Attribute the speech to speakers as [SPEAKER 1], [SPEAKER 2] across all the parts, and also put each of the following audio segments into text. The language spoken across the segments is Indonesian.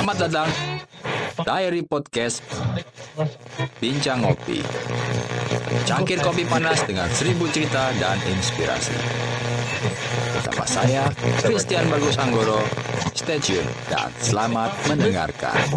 [SPEAKER 1] Selamat datang. Diary Podcast Bincang Ngopi. Cangkir kopi panas dengan seribu cerita dan inspirasi. Bersama saya, Christian Bagus Anggoro. Stay tune dan selamat mendengarkan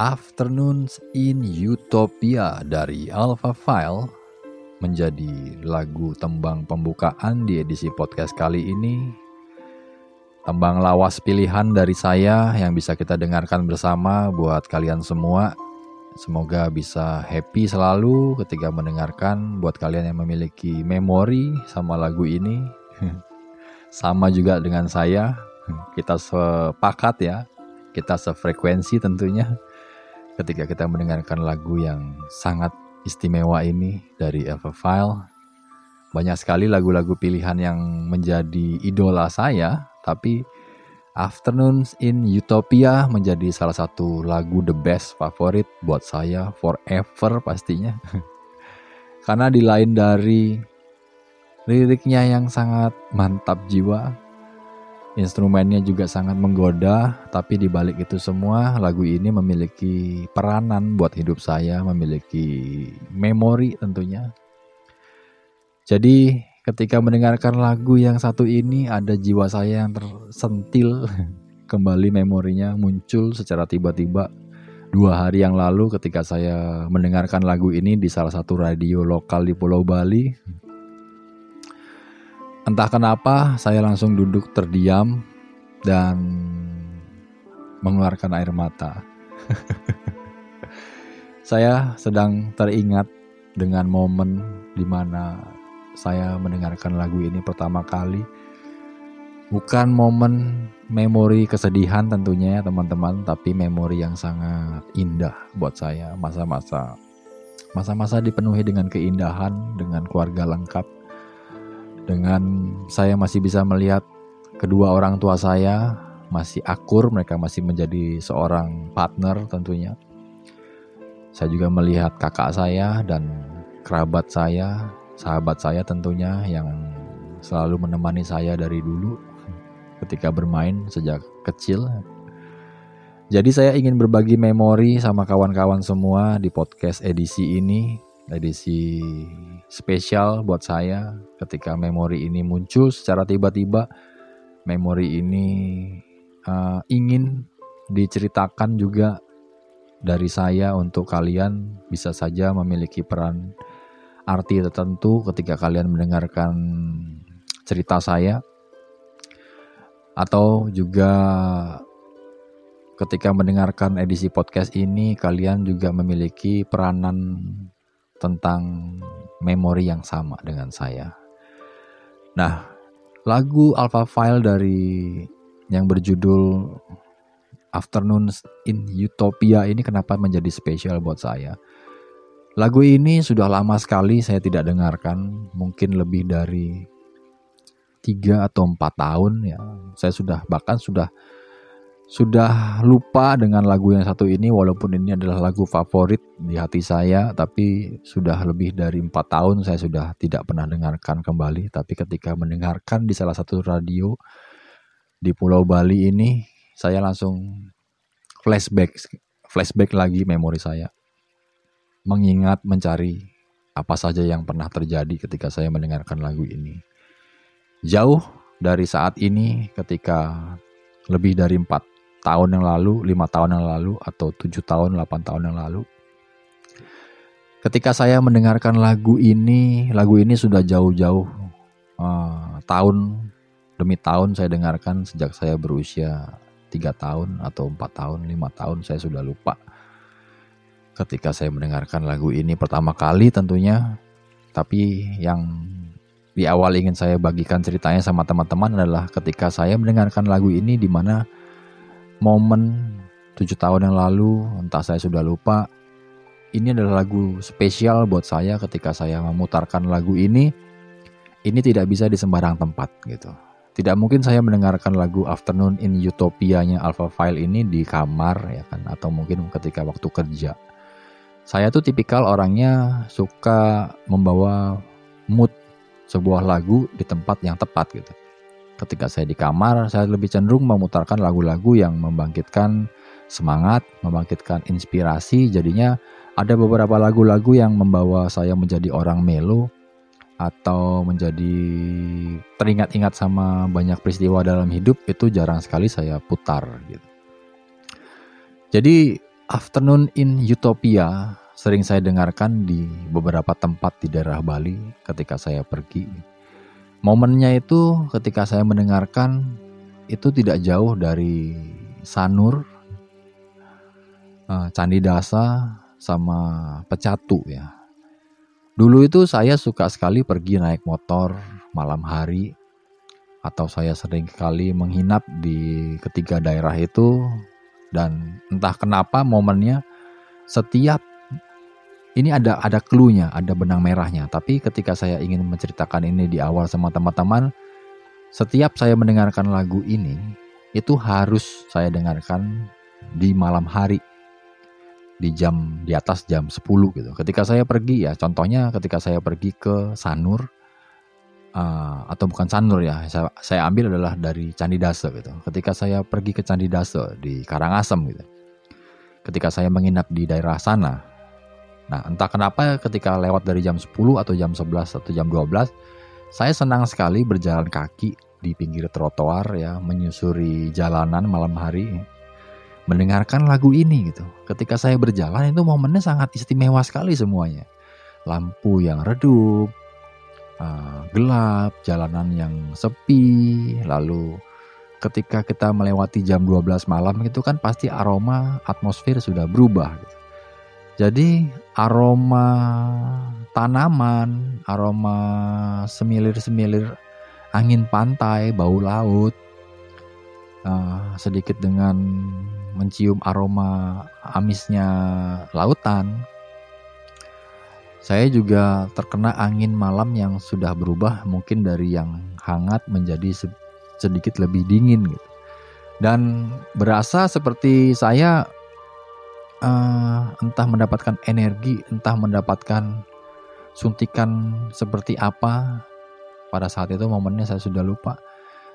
[SPEAKER 2] Afternoons in Utopia
[SPEAKER 3] dari Alpha File menjadi lagu tembang pembukaan di edisi podcast kali ini. Tembang lawas pilihan dari saya yang bisa kita dengarkan bersama buat kalian semua. Semoga bisa happy selalu ketika mendengarkan buat kalian yang memiliki memori sama lagu ini. sama juga dengan saya, kita sepakat ya, kita sefrekuensi tentunya ketika kita mendengarkan lagu yang sangat istimewa ini dari Alpha File. Banyak sekali lagu-lagu pilihan yang menjadi idola saya, tapi Afternoons in Utopia menjadi salah satu lagu the best favorit buat saya forever pastinya. Karena di lain dari liriknya yang sangat mantap jiwa, Instrumennya juga sangat menggoda, tapi di balik itu semua lagu ini memiliki peranan buat hidup saya, memiliki memori tentunya. Jadi ketika mendengarkan lagu yang satu ini ada jiwa saya yang tersentil kembali memorinya muncul secara tiba-tiba dua hari yang lalu ketika saya mendengarkan lagu ini di salah satu radio lokal di Pulau Bali Entah kenapa saya langsung duduk terdiam dan mengeluarkan air mata. saya sedang teringat dengan momen di mana saya mendengarkan lagu ini pertama kali. Bukan momen memori kesedihan tentunya ya teman-teman, tapi memori yang sangat indah buat saya. Masa-masa masa-masa dipenuhi dengan keindahan, dengan keluarga lengkap, dengan saya masih bisa melihat kedua orang tua saya masih akur, mereka masih menjadi seorang partner tentunya. Saya juga melihat kakak saya dan kerabat saya, sahabat saya tentunya yang selalu menemani saya dari dulu ketika bermain sejak kecil. Jadi saya ingin berbagi memori sama kawan-kawan semua di podcast edisi ini, edisi spesial buat saya ketika memori ini muncul secara tiba-tiba. Memori ini uh, ingin diceritakan juga dari saya untuk kalian bisa saja memiliki peran arti tertentu ketika kalian mendengarkan cerita saya atau juga ketika mendengarkan edisi podcast ini kalian juga memiliki peranan tentang memori yang sama dengan saya. Nah, lagu Alpha File dari yang berjudul Afternoons in Utopia ini kenapa menjadi spesial buat saya? Lagu ini sudah lama sekali saya tidak dengarkan, mungkin lebih dari tiga atau empat tahun ya. Saya sudah bahkan sudah sudah lupa dengan lagu yang satu ini walaupun ini adalah lagu favorit di hati saya tapi sudah lebih dari empat tahun saya sudah tidak pernah dengarkan kembali. Tapi ketika mendengarkan di salah satu radio di Pulau Bali ini saya langsung flashback flashback lagi memori saya. Mengingat mencari apa saja yang pernah terjadi ketika saya mendengarkan lagu ini. Jauh dari saat ini ketika lebih dari empat tahun yang lalu, lima tahun yang lalu, atau tujuh tahun, 8 tahun yang lalu. Ketika saya mendengarkan lagu ini, lagu ini sudah jauh-jauh uh, tahun demi tahun saya dengarkan sejak saya berusia tiga tahun atau empat tahun, lima tahun saya sudah lupa. Ketika saya mendengarkan lagu ini pertama kali tentunya, tapi yang di awal ingin saya bagikan ceritanya sama teman-teman adalah ketika saya mendengarkan lagu ini di mana momen tujuh tahun yang lalu, entah saya sudah lupa. Ini adalah lagu spesial buat saya ketika saya memutarkan lagu ini. Ini tidak bisa di sembarang tempat gitu. Tidak mungkin saya mendengarkan lagu Afternoon in Utopia-nya Alpha File ini di kamar ya kan atau mungkin ketika waktu kerja. Saya tuh tipikal orangnya suka membawa mood sebuah lagu di tempat yang tepat gitu ketika saya di kamar, saya lebih cenderung memutarkan lagu-lagu yang membangkitkan semangat, membangkitkan inspirasi. Jadinya ada beberapa lagu-lagu yang membawa saya menjadi orang melo atau menjadi teringat-ingat sama banyak peristiwa dalam hidup itu jarang sekali saya putar gitu. Jadi Afternoon in Utopia sering saya dengarkan di beberapa tempat di daerah Bali ketika saya pergi Momennya itu ketika saya mendengarkan itu tidak jauh dari Sanur, eh, Candi Dasa, sama Pecatu ya. Dulu itu saya suka sekali pergi naik motor malam hari atau saya sering sekali menginap di ketiga daerah itu dan entah kenapa momennya setiap ini ada ada clue-nya, ada benang merahnya. Tapi ketika saya ingin menceritakan ini di awal sama teman-teman, setiap saya mendengarkan lagu ini, itu harus saya dengarkan di malam hari di jam di atas jam 10 gitu. Ketika saya pergi ya, contohnya ketika saya pergi ke Sanur uh, atau bukan Sanur ya, saya, saya ambil adalah dari Candi Dase gitu. Ketika saya pergi ke Candi Dase di Karangasem gitu. Ketika saya menginap di daerah sana. Nah, entah kenapa ketika lewat dari jam 10 atau jam 11 atau jam 12, saya senang sekali berjalan kaki di pinggir trotoar ya, menyusuri jalanan malam hari mendengarkan lagu ini gitu. Ketika saya berjalan itu momennya sangat istimewa sekali semuanya. Lampu yang redup, uh, gelap, jalanan yang sepi, lalu ketika kita melewati jam 12 malam itu kan pasti aroma atmosfer sudah berubah gitu. Jadi aroma tanaman, aroma semilir-semilir angin pantai, bau laut, uh, sedikit dengan mencium aroma amisnya lautan. Saya juga terkena angin malam yang sudah berubah mungkin dari yang hangat menjadi sedikit lebih dingin gitu. Dan berasa seperti saya uh, entah mendapatkan energi, entah mendapatkan suntikan seperti apa pada saat itu momennya saya sudah lupa.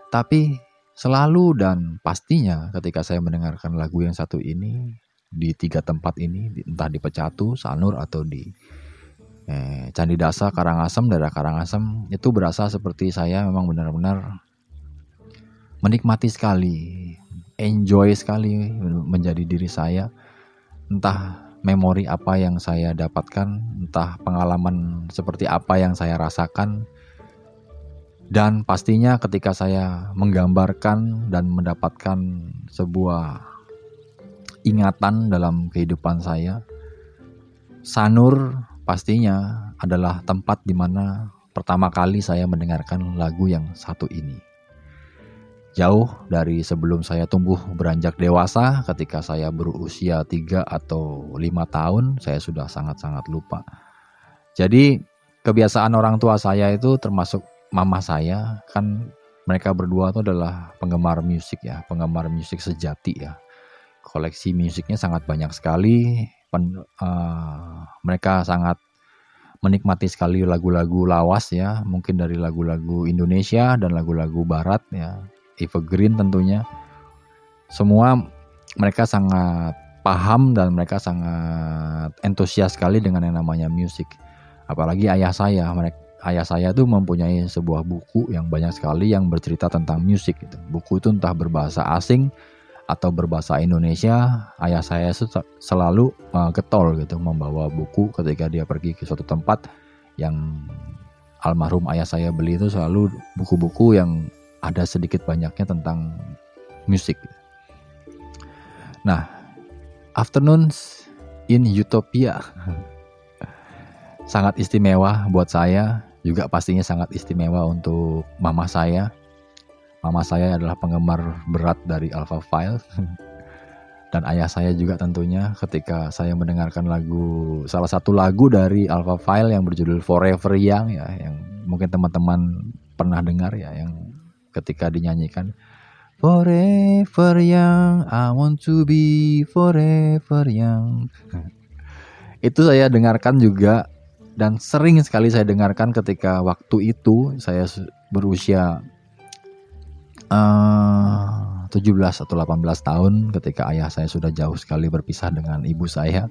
[SPEAKER 3] Tapi selalu dan pastinya ketika saya mendengarkan lagu yang satu ini di tiga tempat ini, entah di Pecatu, Sanur atau di eh, Candi Dasa, Karangasem, daerah Karangasem, itu berasa seperti saya memang benar-benar menikmati sekali, enjoy sekali menjadi diri saya. Entah memori apa yang saya dapatkan, entah pengalaman seperti apa yang saya rasakan, dan pastinya ketika saya menggambarkan dan mendapatkan sebuah ingatan dalam kehidupan saya, Sanur pastinya adalah tempat di mana pertama kali saya mendengarkan lagu yang satu ini. Jauh dari sebelum saya tumbuh beranjak dewasa, ketika saya berusia 3 atau 5 tahun, saya sudah sangat-sangat lupa. Jadi kebiasaan orang tua saya itu termasuk mama saya kan mereka berdua itu adalah penggemar musik ya, penggemar musik sejati ya. Koleksi musiknya sangat banyak sekali. Pen, uh, mereka sangat menikmati sekali lagu-lagu lawas ya, mungkin dari lagu-lagu Indonesia dan lagu-lagu Barat ya, evergreen tentunya. Semua mereka sangat paham dan mereka sangat antusias sekali dengan yang namanya musik. Apalagi ayah saya, mereka ayah saya tuh mempunyai sebuah buku yang banyak sekali yang bercerita tentang musik gitu. Buku itu entah berbahasa asing atau berbahasa Indonesia. Ayah saya selalu uh, getol gitu membawa buku ketika dia pergi ke suatu tempat yang almarhum ayah saya beli itu selalu buku-buku yang ada sedikit banyaknya tentang musik. Nah, Afternoons in Utopia sangat istimewa buat saya juga pastinya sangat istimewa untuk mama saya. Mama saya adalah penggemar berat dari Alpha File. Dan ayah saya juga tentunya ketika saya mendengarkan lagu salah satu lagu dari Alpha File yang berjudul Forever Young ya yang mungkin teman-teman pernah dengar ya yang ketika dinyanyikan Forever Young I want to be forever young. Itu saya dengarkan juga dan sering sekali saya dengarkan ketika waktu itu saya berusia uh, 17 atau 18 tahun ketika ayah saya sudah jauh sekali berpisah dengan ibu saya.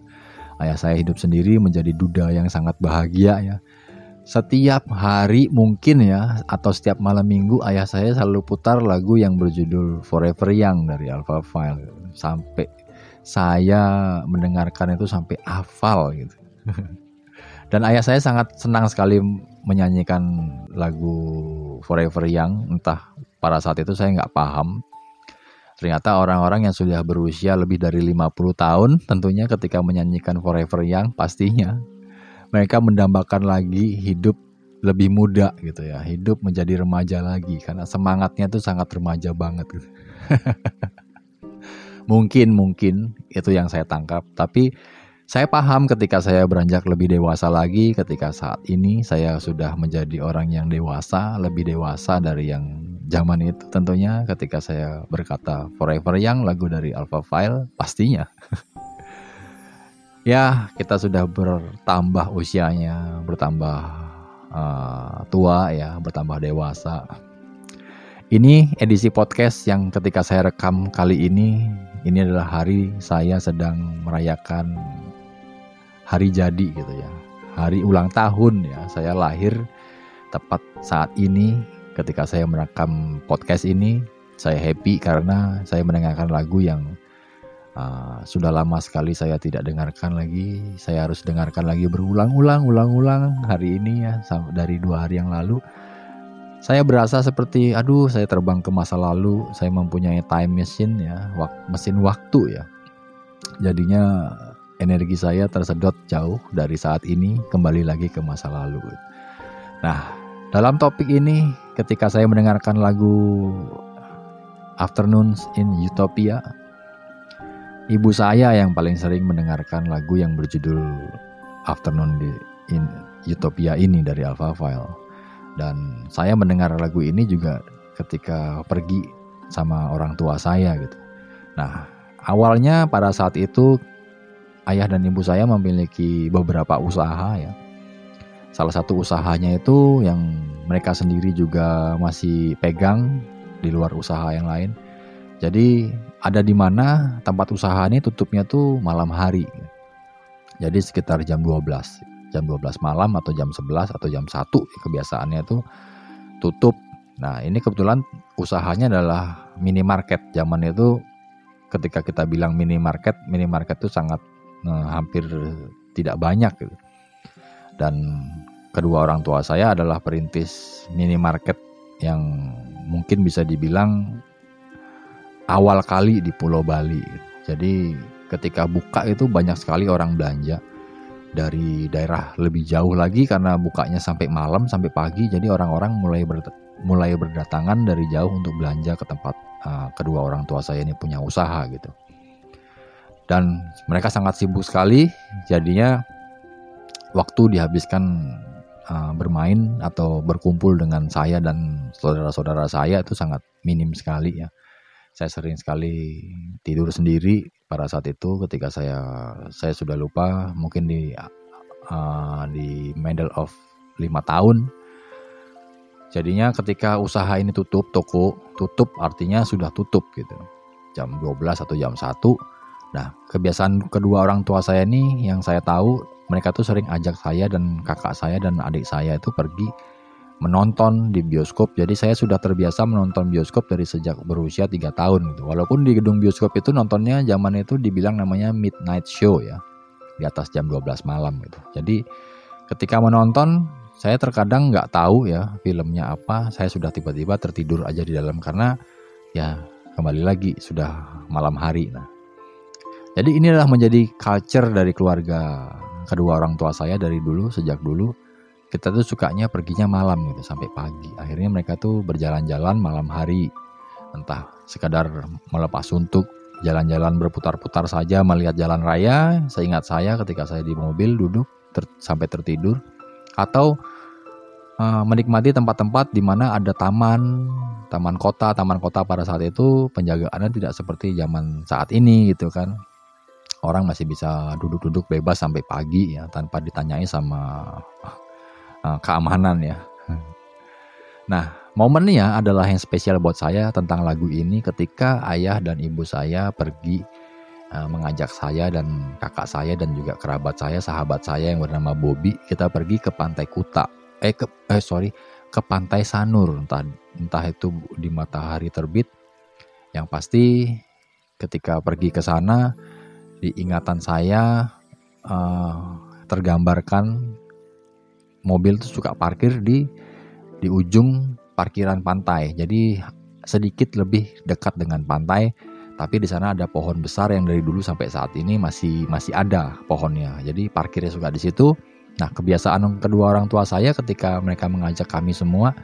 [SPEAKER 3] Ayah saya hidup sendiri menjadi duda yang sangat bahagia ya. Setiap hari mungkin ya atau setiap malam minggu ayah saya selalu putar lagu yang berjudul Forever Young dari Alpha File sampai saya mendengarkan itu sampai hafal gitu. Dan ayah saya sangat senang sekali menyanyikan lagu Forever Young. Entah pada saat itu saya nggak paham. Ternyata orang-orang yang sudah berusia lebih dari 50 tahun tentunya ketika menyanyikan Forever Young pastinya mereka mendambakan lagi hidup lebih muda gitu ya. Hidup menjadi remaja lagi karena semangatnya tuh sangat remaja banget gitu. mungkin mungkin itu yang saya tangkap tapi saya paham ketika saya beranjak lebih dewasa lagi, ketika saat ini saya sudah menjadi orang yang dewasa, lebih dewasa dari yang zaman itu tentunya ketika saya berkata Forever Young lagu dari Alpha File pastinya. ya, kita sudah bertambah usianya, bertambah eh, tua ya, bertambah dewasa. Ini edisi podcast yang ketika saya rekam kali ini, ini adalah hari saya sedang merayakan hari jadi gitu ya. Hari ulang tahun ya. Saya lahir tepat saat ini ketika saya merekam podcast ini. Saya happy karena saya mendengarkan lagu yang uh, sudah lama sekali saya tidak dengarkan lagi. Saya harus dengarkan lagi berulang-ulang, ulang-ulang hari ini ya, dari dua hari yang lalu. Saya berasa seperti, aduh, saya terbang ke masa lalu. Saya mempunyai time machine ya, wak- mesin waktu ya. Jadinya energi saya tersedot jauh dari saat ini kembali lagi ke masa lalu. Nah, dalam topik ini, ketika saya mendengarkan lagu Afternoons in Utopia, ibu saya yang paling sering mendengarkan lagu yang berjudul Afternoon di in Utopia ini dari Alpha File. Dan saya mendengar lagu ini juga ketika pergi sama orang tua saya gitu. Nah, awalnya pada saat itu ayah dan ibu saya memiliki beberapa usaha ya. Salah satu usahanya itu yang mereka sendiri juga masih pegang di luar usaha yang lain. Jadi ada di mana tempat usaha ini tutupnya tuh malam hari. Jadi sekitar jam 12, jam 12 malam atau jam 11 atau jam 1 kebiasaannya tuh tutup. Nah, ini kebetulan usahanya adalah minimarket. Zaman itu ketika kita bilang minimarket, minimarket itu sangat eh, hampir tidak banyak gitu. Dan kedua orang tua saya adalah perintis minimarket yang mungkin bisa dibilang awal kali di Pulau Bali. Jadi ketika buka itu banyak sekali orang belanja dari daerah lebih jauh lagi karena bukanya sampai malam sampai pagi. Jadi orang-orang mulai ber- mulai berdatangan dari jauh untuk belanja ke tempat uh, kedua orang tua saya ini punya usaha gitu. Dan mereka sangat sibuk sekali, jadinya waktu dihabiskan uh, bermain atau berkumpul dengan saya dan saudara-saudara saya itu sangat minim sekali ya. Saya sering sekali tidur sendiri pada saat itu ketika saya saya sudah lupa mungkin di uh, di middle of lima tahun. Jadinya ketika usaha ini tutup toko tutup artinya sudah tutup gitu. Jam 12 atau jam 1. Nah, kebiasaan kedua orang tua saya ini yang saya tahu mereka tuh sering ajak saya dan kakak saya dan adik saya itu pergi menonton di bioskop. Jadi saya sudah terbiasa menonton bioskop dari sejak berusia 3 tahun gitu. Walaupun di gedung bioskop itu nontonnya zaman itu dibilang namanya midnight show ya. Di atas jam 12 malam gitu. Jadi ketika menonton saya terkadang nggak tahu ya filmnya apa. Saya sudah tiba-tiba tertidur aja di dalam karena ya kembali lagi sudah malam hari. Nah, jadi inilah menjadi culture dari keluarga kedua orang tua saya dari dulu sejak dulu kita tuh sukanya perginya malam gitu sampai pagi. Akhirnya mereka tuh berjalan-jalan malam hari. Entah sekadar melepas suntuk, jalan-jalan berputar-putar saja melihat jalan raya. Seingat saya ketika saya di mobil duduk ter- sampai tertidur atau eh, menikmati tempat-tempat di mana ada taman, taman kota, taman kota pada saat itu penjagaannya tidak seperti zaman saat ini gitu kan orang masih bisa duduk-duduk bebas sampai pagi ya tanpa ditanyai sama uh, keamanan ya. Nah, momennya adalah yang spesial buat saya tentang lagu ini ketika ayah dan ibu saya pergi uh, mengajak saya dan kakak saya dan juga kerabat saya, sahabat saya yang bernama Bobby, kita pergi ke Pantai Kuta. Eh ke eh sorry, ke Pantai Sanur, entah entah itu di matahari terbit. Yang pasti ketika pergi ke sana di ingatan saya eh, tergambarkan mobil tuh suka parkir di di ujung parkiran pantai. Jadi sedikit lebih dekat dengan pantai, tapi di sana ada pohon besar yang dari dulu sampai saat ini masih masih ada pohonnya. Jadi parkirnya suka di situ. Nah, kebiasaan kedua orang tua saya ketika mereka mengajak kami semua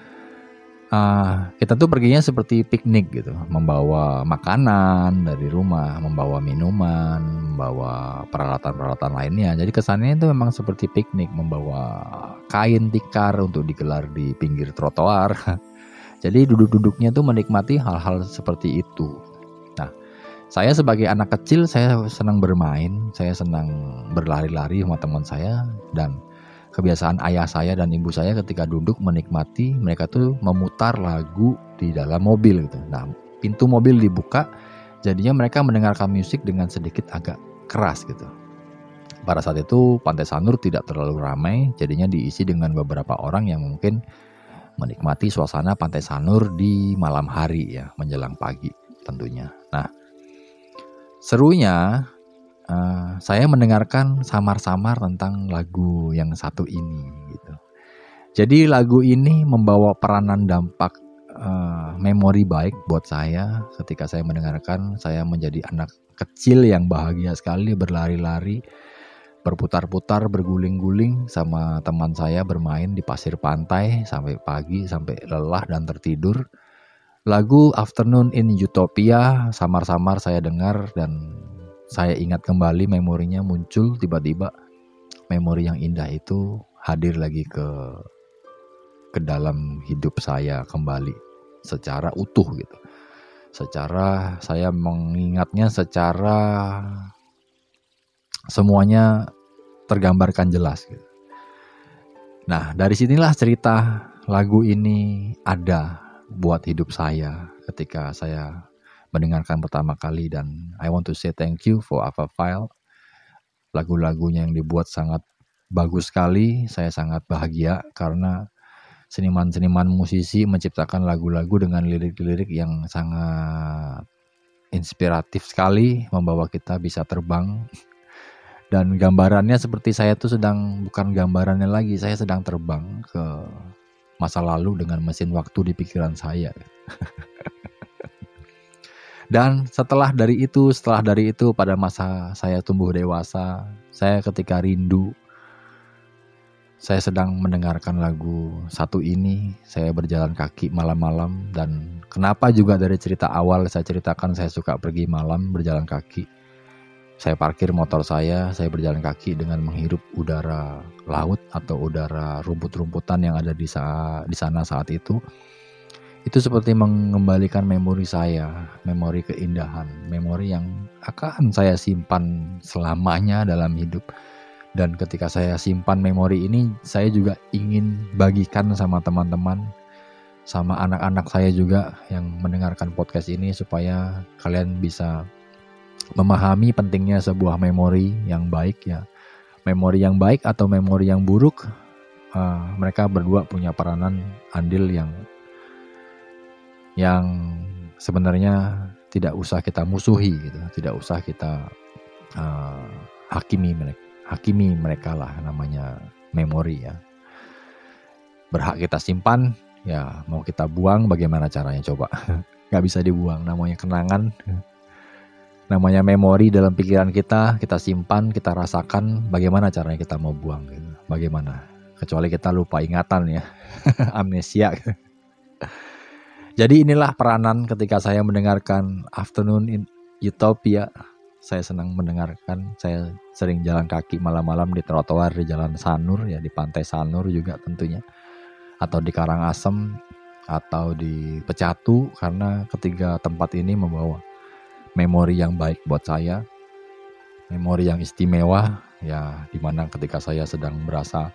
[SPEAKER 3] ah, kita tuh perginya seperti piknik gitu, membawa makanan dari rumah, membawa minuman, membawa peralatan-peralatan lainnya. Jadi kesannya itu memang seperti piknik, membawa kain tikar untuk digelar di pinggir trotoar. Jadi duduk-duduknya tuh menikmati hal-hal seperti itu. Nah, saya sebagai anak kecil saya senang bermain, saya senang berlari-lari sama teman saya dan kebiasaan ayah saya dan ibu saya ketika duduk menikmati mereka tuh memutar lagu di dalam mobil gitu. Nah, pintu mobil dibuka jadinya mereka mendengarkan musik dengan sedikit agak keras gitu. Pada saat itu Pantai Sanur tidak terlalu ramai, jadinya diisi dengan beberapa orang yang mungkin menikmati suasana Pantai Sanur di malam hari ya, menjelang pagi tentunya. Nah, serunya eh, saya mendengarkan samar-samar tentang lagu yang satu ini gitu. Jadi lagu ini membawa peranan dampak eh, memori baik buat saya ketika saya mendengarkan saya menjadi anak kecil yang bahagia sekali berlari-lari berputar-putar berguling-guling sama teman saya bermain di pasir pantai sampai pagi sampai lelah dan tertidur lagu Afternoon in Utopia samar-samar saya dengar dan saya ingat kembali memorinya muncul tiba-tiba memori yang indah itu hadir lagi ke ke dalam hidup saya kembali secara utuh gitu. Secara saya mengingatnya secara semuanya tergambarkan jelas gitu. Nah, dari sinilah cerita lagu ini ada buat hidup saya ketika saya mendengarkan pertama kali dan I want to say thank you for Ava File. Lagu-lagunya yang dibuat sangat bagus sekali. Saya sangat bahagia karena seniman-seniman musisi menciptakan lagu-lagu dengan lirik-lirik yang sangat inspiratif sekali, membawa kita bisa terbang. Dan gambarannya seperti saya tuh sedang bukan gambarannya lagi, saya sedang terbang ke masa lalu dengan mesin waktu di pikiran saya. Dan setelah dari itu, setelah dari itu pada masa saya tumbuh dewasa, saya ketika rindu saya sedang mendengarkan lagu satu ini, saya berjalan kaki malam-malam dan kenapa juga dari cerita awal saya ceritakan saya suka pergi malam berjalan kaki. Saya parkir motor saya, saya berjalan kaki dengan menghirup udara laut atau udara rumput-rumputan yang ada di sa di sana saat itu. Itu seperti mengembalikan memori saya, memori keindahan, memori yang akan saya simpan selamanya dalam hidup. Dan ketika saya simpan memori ini saya juga ingin bagikan sama teman-teman sama anak-anak saya juga yang mendengarkan podcast ini supaya kalian bisa memahami pentingnya sebuah memori yang baik ya. Memori yang baik atau memori yang buruk uh, mereka berdua punya peranan andil yang yang sebenarnya tidak usah kita musuhi gitu tidak usah kita uh, hakimi mereka hakimi mereka lah namanya memori ya. Berhak kita simpan, ya mau kita buang bagaimana caranya coba. Gak bisa dibuang, namanya kenangan. Namanya memori dalam pikiran kita, kita simpan, kita rasakan bagaimana caranya kita mau buang gitu. Bagaimana? Kecuali kita lupa ingatan ya. Amnesia. Jadi inilah peranan ketika saya mendengarkan Afternoon in Utopia saya senang mendengarkan. Saya sering jalan kaki malam-malam di trotoar di Jalan Sanur ya di Pantai Sanur juga tentunya atau di Karangasem atau di Pecatu karena ketiga tempat ini membawa memori yang baik buat saya. Memori yang istimewa ya di mana ketika saya sedang merasa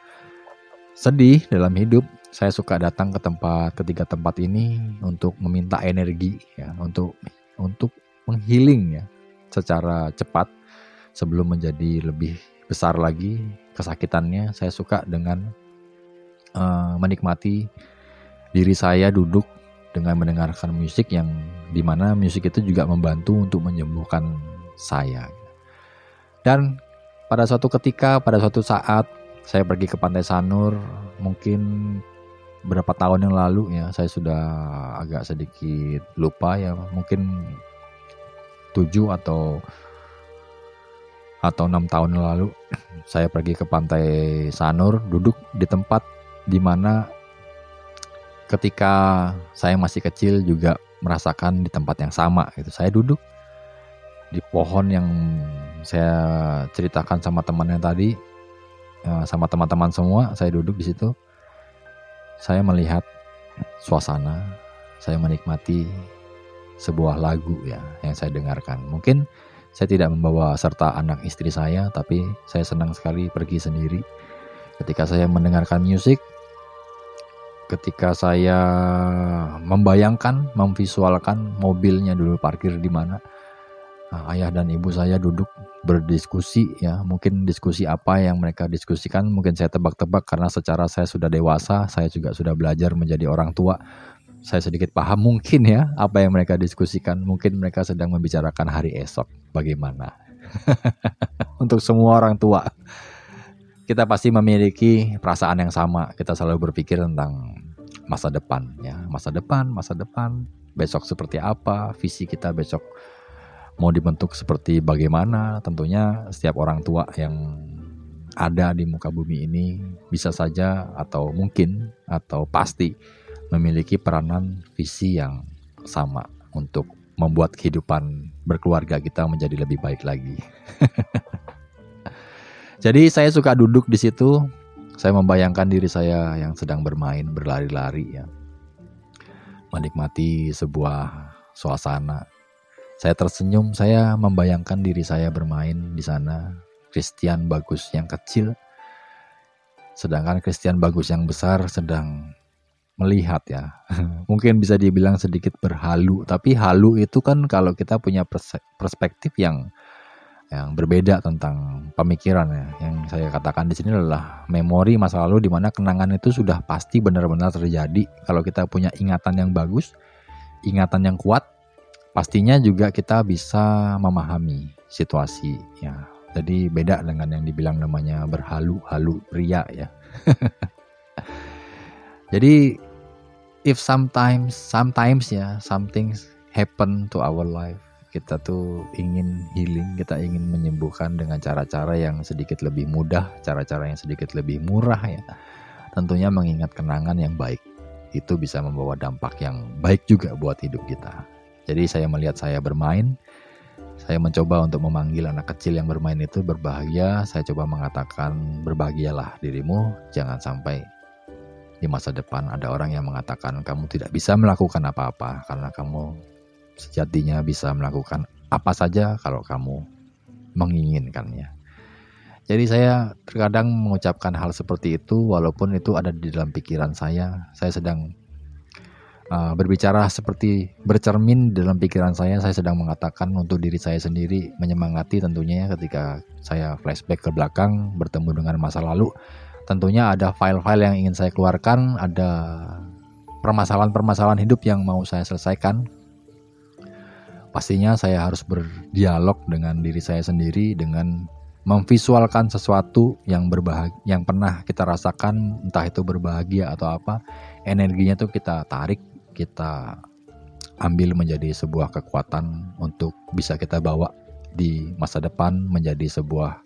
[SPEAKER 3] sedih dalam hidup saya suka datang ke tempat ketiga tempat ini untuk meminta energi ya untuk untuk menghealing ya secara cepat sebelum menjadi lebih besar lagi kesakitannya. Saya suka dengan uh, menikmati diri saya duduk dengan mendengarkan musik yang di mana musik itu juga membantu untuk menyembuhkan saya. Dan pada suatu ketika, pada suatu saat saya pergi ke Pantai Sanur, mungkin berapa tahun yang lalu ya, saya sudah agak sedikit lupa ya, mungkin 7 atau atau enam tahun lalu saya pergi ke pantai Sanur duduk di tempat di mana ketika saya masih kecil juga merasakan di tempat yang sama gitu. Saya duduk di pohon yang saya ceritakan sama teman yang tadi eh, sama teman-teman semua saya duduk di situ saya melihat suasana saya menikmati sebuah lagu ya yang saya dengarkan. Mungkin saya tidak membawa serta anak istri saya, tapi saya senang sekali pergi sendiri. ketika saya mendengarkan musik, ketika saya membayangkan, memvisualkan mobilnya dulu parkir di mana, ayah dan ibu saya duduk berdiskusi ya, mungkin diskusi apa yang mereka diskusikan, mungkin saya tebak-tebak karena secara saya sudah dewasa, saya juga sudah belajar menjadi orang tua. Saya sedikit paham mungkin ya apa yang mereka diskusikan, mungkin mereka sedang membicarakan hari esok. Bagaimana. Untuk semua orang tua. Kita pasti memiliki perasaan yang sama. Kita selalu berpikir tentang masa depan, ya, masa depan, masa depan, besok seperti apa, visi kita besok mau dibentuk seperti bagaimana. Tentunya setiap orang tua yang ada di muka bumi ini bisa saja atau mungkin atau pasti memiliki peranan visi yang sama untuk membuat kehidupan berkeluarga kita menjadi lebih baik lagi. Jadi saya suka duduk di situ, saya membayangkan diri saya yang sedang bermain, berlari-lari ya. Menikmati sebuah suasana. Saya tersenyum, saya membayangkan diri saya bermain di sana. Christian bagus yang kecil, sedangkan Christian bagus yang besar sedang melihat ya. Mungkin bisa dibilang sedikit berhalu, tapi halu itu kan kalau kita punya perspektif yang yang berbeda tentang pemikiran ya. Yang saya katakan di sini adalah memori masa lalu di mana kenangan itu sudah pasti benar-benar terjadi. Kalau kita punya ingatan yang bagus, ingatan yang kuat, pastinya juga kita bisa memahami situasi ya. Jadi beda dengan yang dibilang namanya berhalu-halu ria ya. Jadi if sometimes sometimes ya something happen to our life kita tuh ingin healing, kita ingin menyembuhkan dengan cara-cara yang sedikit lebih mudah, cara-cara yang sedikit lebih murah ya. Tentunya mengingat kenangan yang baik. Itu bisa membawa dampak yang baik juga buat hidup kita. Jadi saya melihat saya bermain, saya mencoba untuk memanggil anak kecil yang bermain itu berbahagia. Saya coba mengatakan berbahagialah dirimu, jangan sampai di masa depan ada orang yang mengatakan kamu tidak bisa melakukan apa-apa karena kamu sejatinya bisa melakukan apa saja kalau kamu menginginkannya. Jadi saya terkadang mengucapkan hal seperti itu walaupun itu ada di dalam pikiran saya. Saya sedang uh, berbicara seperti bercermin dalam pikiran saya. Saya sedang mengatakan untuk diri saya sendiri menyemangati tentunya ya ketika saya flashback ke belakang bertemu dengan masa lalu. Tentunya ada file-file yang ingin saya keluarkan, ada permasalahan-permasalahan hidup yang mau saya selesaikan pastinya saya harus berdialog dengan diri saya sendiri dengan memvisualkan sesuatu yang berbahagia yang pernah kita rasakan entah itu berbahagia atau apa energinya tuh kita tarik kita ambil menjadi sebuah kekuatan untuk bisa kita bawa di masa depan menjadi sebuah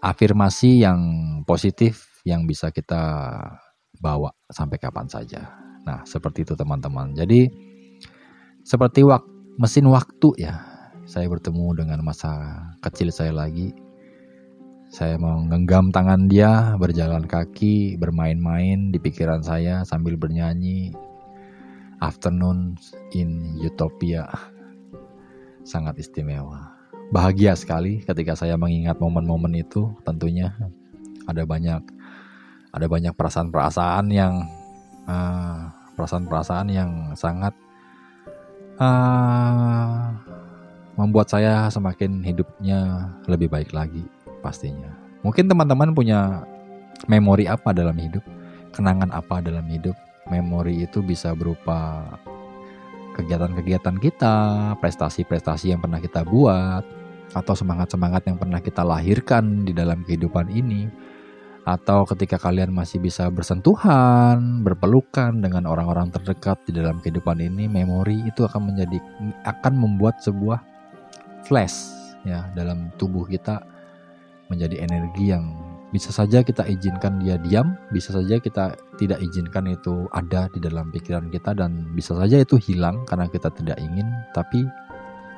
[SPEAKER 3] afirmasi yang positif yang bisa kita bawa sampai kapan saja. Nah, seperti itu teman-teman. Jadi seperti waktu mesin waktu ya. Saya bertemu dengan masa kecil saya lagi. Saya menggenggam tangan dia, berjalan kaki, bermain-main di pikiran saya sambil bernyanyi. Afternoon in Utopia. Sangat istimewa. Bahagia sekali ketika saya mengingat momen-momen itu tentunya ada banyak ada banyak perasaan-perasaan yang uh, perasaan-perasaan yang sangat uh, membuat saya semakin hidupnya lebih baik lagi pastinya. Mungkin teman-teman punya memori apa dalam hidup, kenangan apa dalam hidup. Memori itu bisa berupa kegiatan-kegiatan kita, prestasi-prestasi yang pernah kita buat, atau semangat-semangat yang pernah kita lahirkan di dalam kehidupan ini. Atau ketika kalian masih bisa bersentuhan, berpelukan dengan orang-orang terdekat di dalam kehidupan ini, memori itu akan menjadi akan membuat sebuah flash ya dalam tubuh kita menjadi energi yang bisa saja kita izinkan dia diam, bisa saja kita tidak izinkan itu ada di dalam pikiran kita dan bisa saja itu hilang karena kita tidak ingin, tapi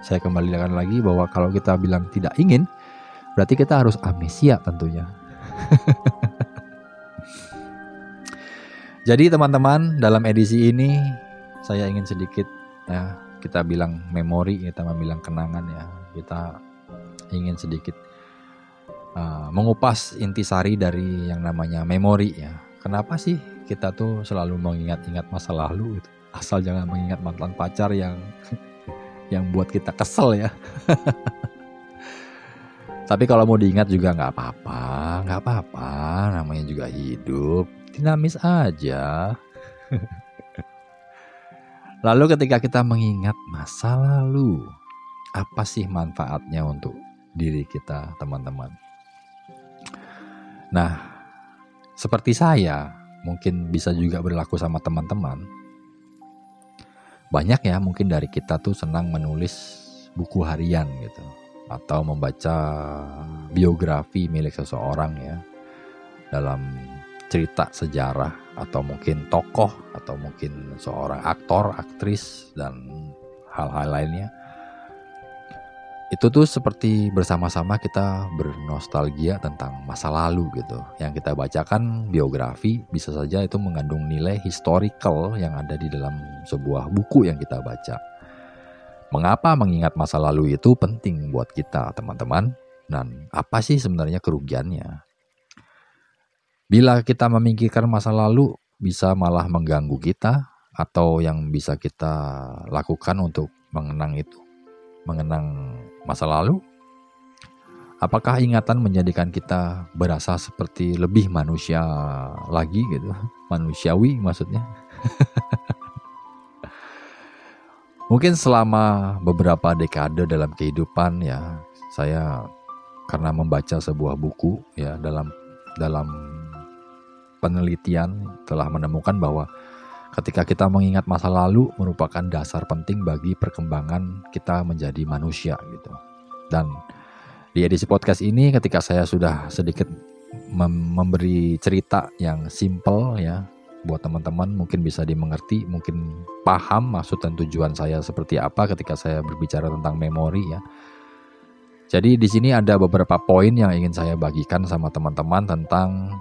[SPEAKER 3] saya kembalikan lagi bahwa kalau kita bilang tidak ingin, berarti kita harus amnesia tentunya. Jadi teman-teman dalam edisi ini saya ingin sedikit ya kita bilang memori kita bilang kenangan ya. Kita ingin sedikit uh, mengupas intisari dari yang namanya memori ya. Kenapa sih kita tuh selalu mengingat-ingat masa lalu gitu? Asal jangan mengingat mantan pacar yang yang buat kita kesel ya. Tapi kalau mau diingat juga nggak apa-apa, nggak apa-apa. Namanya juga hidup, dinamis aja. Lalu ketika kita mengingat masa lalu, apa sih manfaatnya untuk diri kita, teman-teman? Nah, seperti saya, mungkin bisa juga berlaku sama teman-teman. Banyak ya mungkin dari kita tuh senang menulis buku harian gitu atau membaca biografi milik seseorang ya dalam cerita sejarah atau mungkin tokoh atau mungkin seorang aktor, aktris dan hal-hal lainnya. Itu tuh seperti bersama-sama kita bernostalgia tentang masa lalu gitu. Yang kita bacakan biografi bisa saja itu mengandung nilai historical yang ada di dalam sebuah buku yang kita baca. Mengapa mengingat masa lalu itu penting buat kita, teman-teman? Dan apa sih sebenarnya kerugiannya? Bila kita memikirkan masa lalu, bisa malah mengganggu kita, atau yang bisa kita lakukan untuk mengenang itu, mengenang masa lalu. Apakah ingatan menjadikan kita berasa seperti lebih manusia lagi gitu, manusiawi maksudnya? Mungkin selama beberapa dekade dalam kehidupan ya, saya karena membaca sebuah buku ya dalam dalam penelitian telah menemukan bahwa ketika kita mengingat masa lalu merupakan dasar penting bagi perkembangan kita menjadi manusia gitu. Dan di edisi podcast ini ketika saya sudah sedikit mem- memberi cerita yang simple ya buat teman-teman mungkin bisa dimengerti, mungkin paham maksud dan tujuan saya seperti apa ketika saya berbicara tentang memori ya. Jadi di sini ada beberapa poin yang ingin saya bagikan sama teman-teman tentang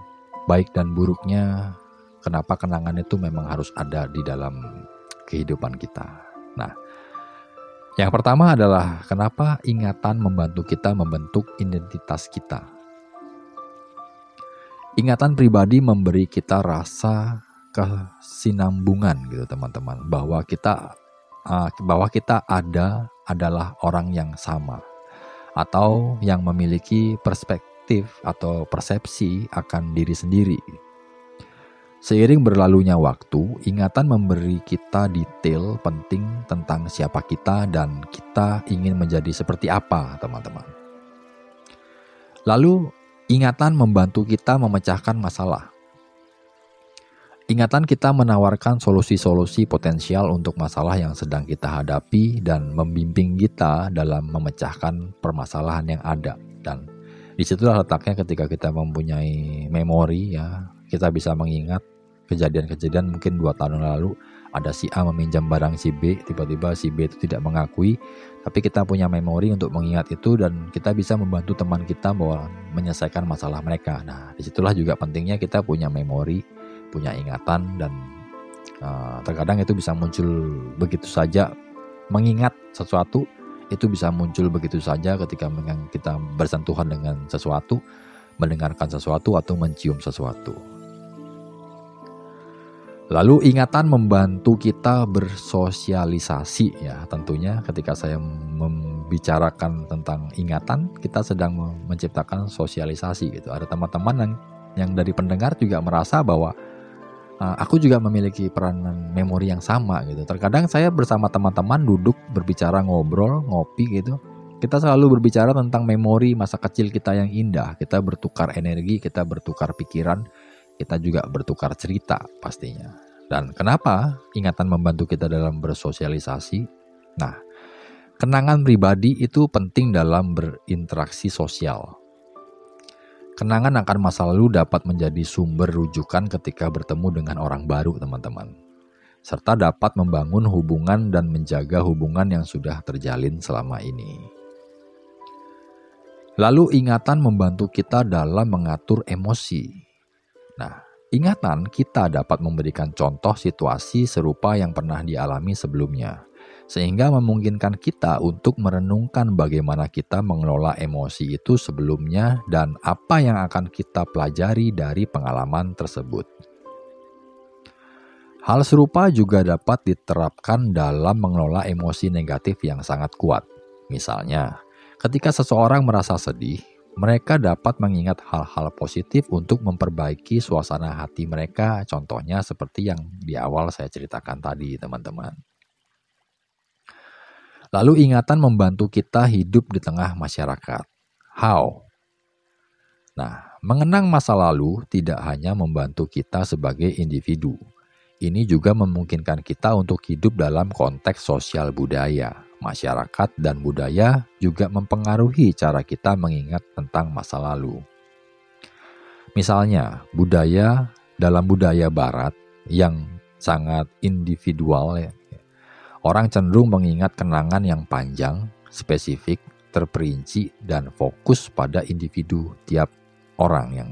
[SPEAKER 3] baik dan buruknya kenapa kenangan itu memang harus ada di dalam kehidupan kita. Nah, yang pertama adalah kenapa ingatan membantu kita membentuk identitas kita. Ingatan pribadi memberi kita rasa kesinambungan gitu teman-teman bahwa kita uh, bahwa kita ada adalah orang yang sama atau yang memiliki perspektif atau persepsi akan diri sendiri. Seiring berlalunya waktu, ingatan memberi kita detail penting tentang siapa kita dan kita ingin menjadi seperti apa, teman-teman. Lalu, ingatan membantu kita memecahkan masalah. Ingatan kita menawarkan solusi-solusi potensial untuk masalah yang sedang kita hadapi dan membimbing kita dalam memecahkan permasalahan yang ada. Dan di situlah letaknya ketika kita mempunyai memori ya, kita bisa mengingat kejadian-kejadian mungkin dua tahun lalu ada si A meminjam barang si B, tiba-tiba si B itu tidak mengakui, tapi kita punya memori untuk mengingat itu dan kita bisa membantu teman kita bahwa menyelesaikan masalah mereka. Nah, di situlah juga pentingnya kita punya memori punya ingatan dan uh, terkadang itu bisa muncul begitu saja. Mengingat sesuatu itu bisa muncul begitu saja ketika kita bersentuhan dengan sesuatu mendengarkan sesuatu atau mencium sesuatu Lalu ingatan membantu kita bersosialisasi ya tentunya ketika saya membicarakan tentang ingatan kita sedang menciptakan sosialisasi gitu. Ada teman-teman yang yang dari pendengar juga merasa bahwa uh, aku juga memiliki peranan memori yang sama gitu. Terkadang saya bersama teman-teman duduk berbicara ngobrol, ngopi gitu. Kita selalu berbicara tentang memori masa kecil kita yang indah. Kita bertukar energi, kita bertukar pikiran, kita juga bertukar cerita pastinya. Dan kenapa ingatan membantu kita dalam bersosialisasi? Nah, kenangan pribadi itu penting dalam berinteraksi sosial. Kenangan akan masa lalu dapat menjadi sumber rujukan ketika bertemu dengan orang baru, teman-teman. Serta dapat membangun hubungan dan menjaga hubungan yang sudah terjalin selama ini. Lalu ingatan membantu kita dalam mengatur emosi. Nah, ingatan kita dapat memberikan contoh situasi serupa yang pernah dialami sebelumnya. sehingga memungkinkan kita untuk merenungkan bagaimana kita mengelola emosi itu sebelumnya dan apa yang akan kita pelajari dari pengalaman tersebut. Hal serupa juga dapat diterapkan dalam mengelola emosi negatif yang sangat kuat. Misalnya, ketika seseorang merasa sedih, mereka dapat mengingat hal-hal positif untuk memperbaiki suasana hati mereka, contohnya seperti yang di awal saya ceritakan tadi, teman-teman. Lalu ingatan membantu kita hidup di tengah masyarakat. How? Nah, mengenang masa lalu tidak hanya membantu kita sebagai individu, ini juga memungkinkan kita untuk hidup dalam konteks sosial budaya. Masyarakat dan budaya juga mempengaruhi cara kita mengingat tentang masa lalu. Misalnya, budaya dalam budaya barat yang sangat individual ya. Orang cenderung mengingat kenangan yang panjang, spesifik, terperinci dan fokus pada individu tiap orang yang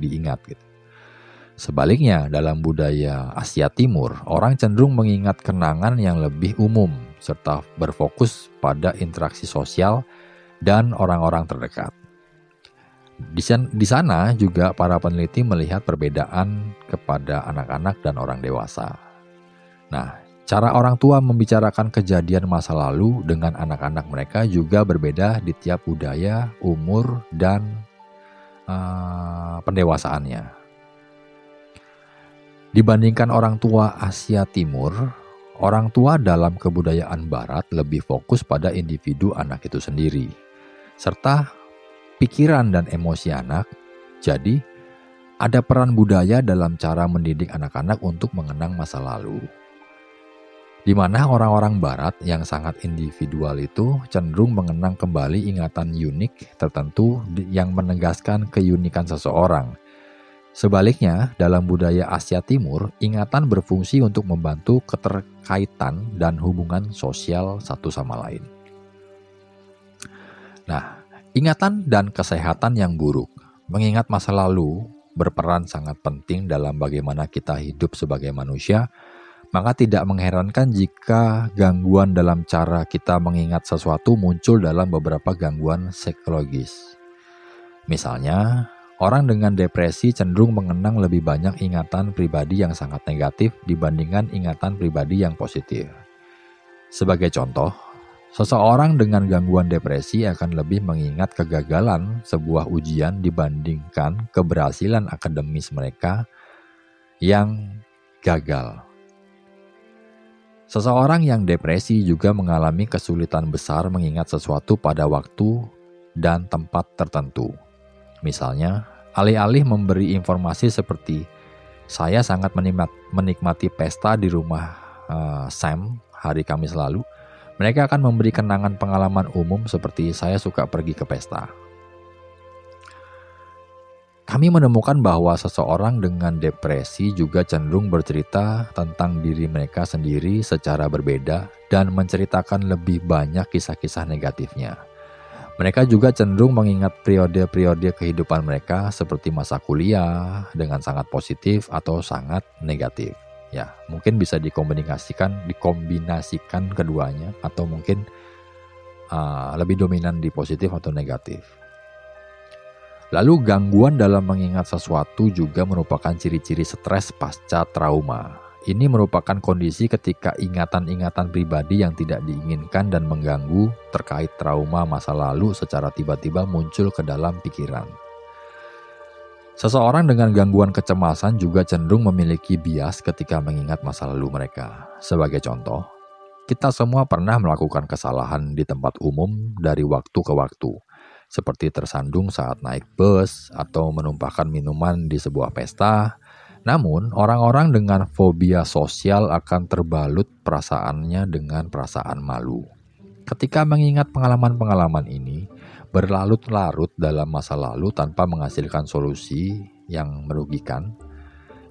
[SPEAKER 3] diingat gitu. Sebaliknya, dalam budaya Asia Timur, orang cenderung mengingat kenangan yang lebih umum serta berfokus pada interaksi sosial dan orang-orang terdekat. Di sana juga para peneliti melihat perbedaan kepada anak-anak dan orang dewasa. Nah, cara orang tua membicarakan kejadian masa lalu dengan anak-anak mereka juga berbeda di tiap budaya, umur, dan uh, pendewasaannya. Dibandingkan orang tua Asia Timur, orang tua dalam kebudayaan Barat lebih fokus pada individu anak itu sendiri, serta pikiran dan emosi anak. Jadi, ada peran budaya dalam cara mendidik anak-anak untuk mengenang masa lalu. Di mana orang-orang Barat yang sangat individual itu cenderung mengenang kembali ingatan unik tertentu yang menegaskan keunikan seseorang Sebaliknya, dalam budaya Asia Timur, ingatan berfungsi untuk membantu keterkaitan dan hubungan sosial satu sama lain. Nah, ingatan dan kesehatan yang buruk, mengingat masa lalu, berperan sangat penting dalam bagaimana kita hidup sebagai manusia, maka tidak mengherankan jika gangguan dalam cara kita mengingat sesuatu muncul dalam beberapa gangguan psikologis. Misalnya, Orang dengan depresi cenderung mengenang lebih banyak ingatan pribadi yang sangat negatif dibandingkan ingatan pribadi yang positif. Sebagai contoh, seseorang dengan gangguan depresi akan lebih mengingat kegagalan sebuah ujian dibandingkan keberhasilan akademis mereka yang gagal. Seseorang yang depresi juga mengalami kesulitan besar mengingat sesuatu pada waktu dan tempat tertentu. Misalnya, alih-alih memberi informasi seperti saya sangat menikmati pesta di rumah uh, Sam hari Kamis lalu, mereka akan memberi kenangan pengalaman umum seperti saya suka pergi ke pesta. Kami menemukan bahwa seseorang dengan depresi juga cenderung bercerita tentang diri mereka sendiri secara berbeda dan menceritakan lebih banyak kisah-kisah negatifnya. Mereka juga cenderung mengingat periode-periode kehidupan mereka seperti masa kuliah dengan sangat positif atau sangat negatif. Ya, mungkin bisa dikombinasikan, dikombinasikan keduanya atau mungkin uh, lebih dominan di positif atau negatif. Lalu gangguan dalam mengingat sesuatu juga merupakan ciri-ciri stres pasca trauma. Ini merupakan kondisi ketika ingatan-ingatan pribadi yang tidak diinginkan dan mengganggu terkait trauma masa lalu secara tiba-tiba muncul ke dalam pikiran. Seseorang dengan gangguan kecemasan juga cenderung memiliki bias ketika mengingat masa lalu mereka. Sebagai contoh, kita semua pernah melakukan kesalahan di tempat umum dari waktu ke waktu, seperti tersandung saat naik bus atau menumpahkan minuman di sebuah pesta, namun, orang-orang dengan fobia sosial akan terbalut perasaannya dengan perasaan malu. Ketika mengingat pengalaman-pengalaman ini, berlarut-larut dalam masa lalu tanpa menghasilkan solusi yang merugikan,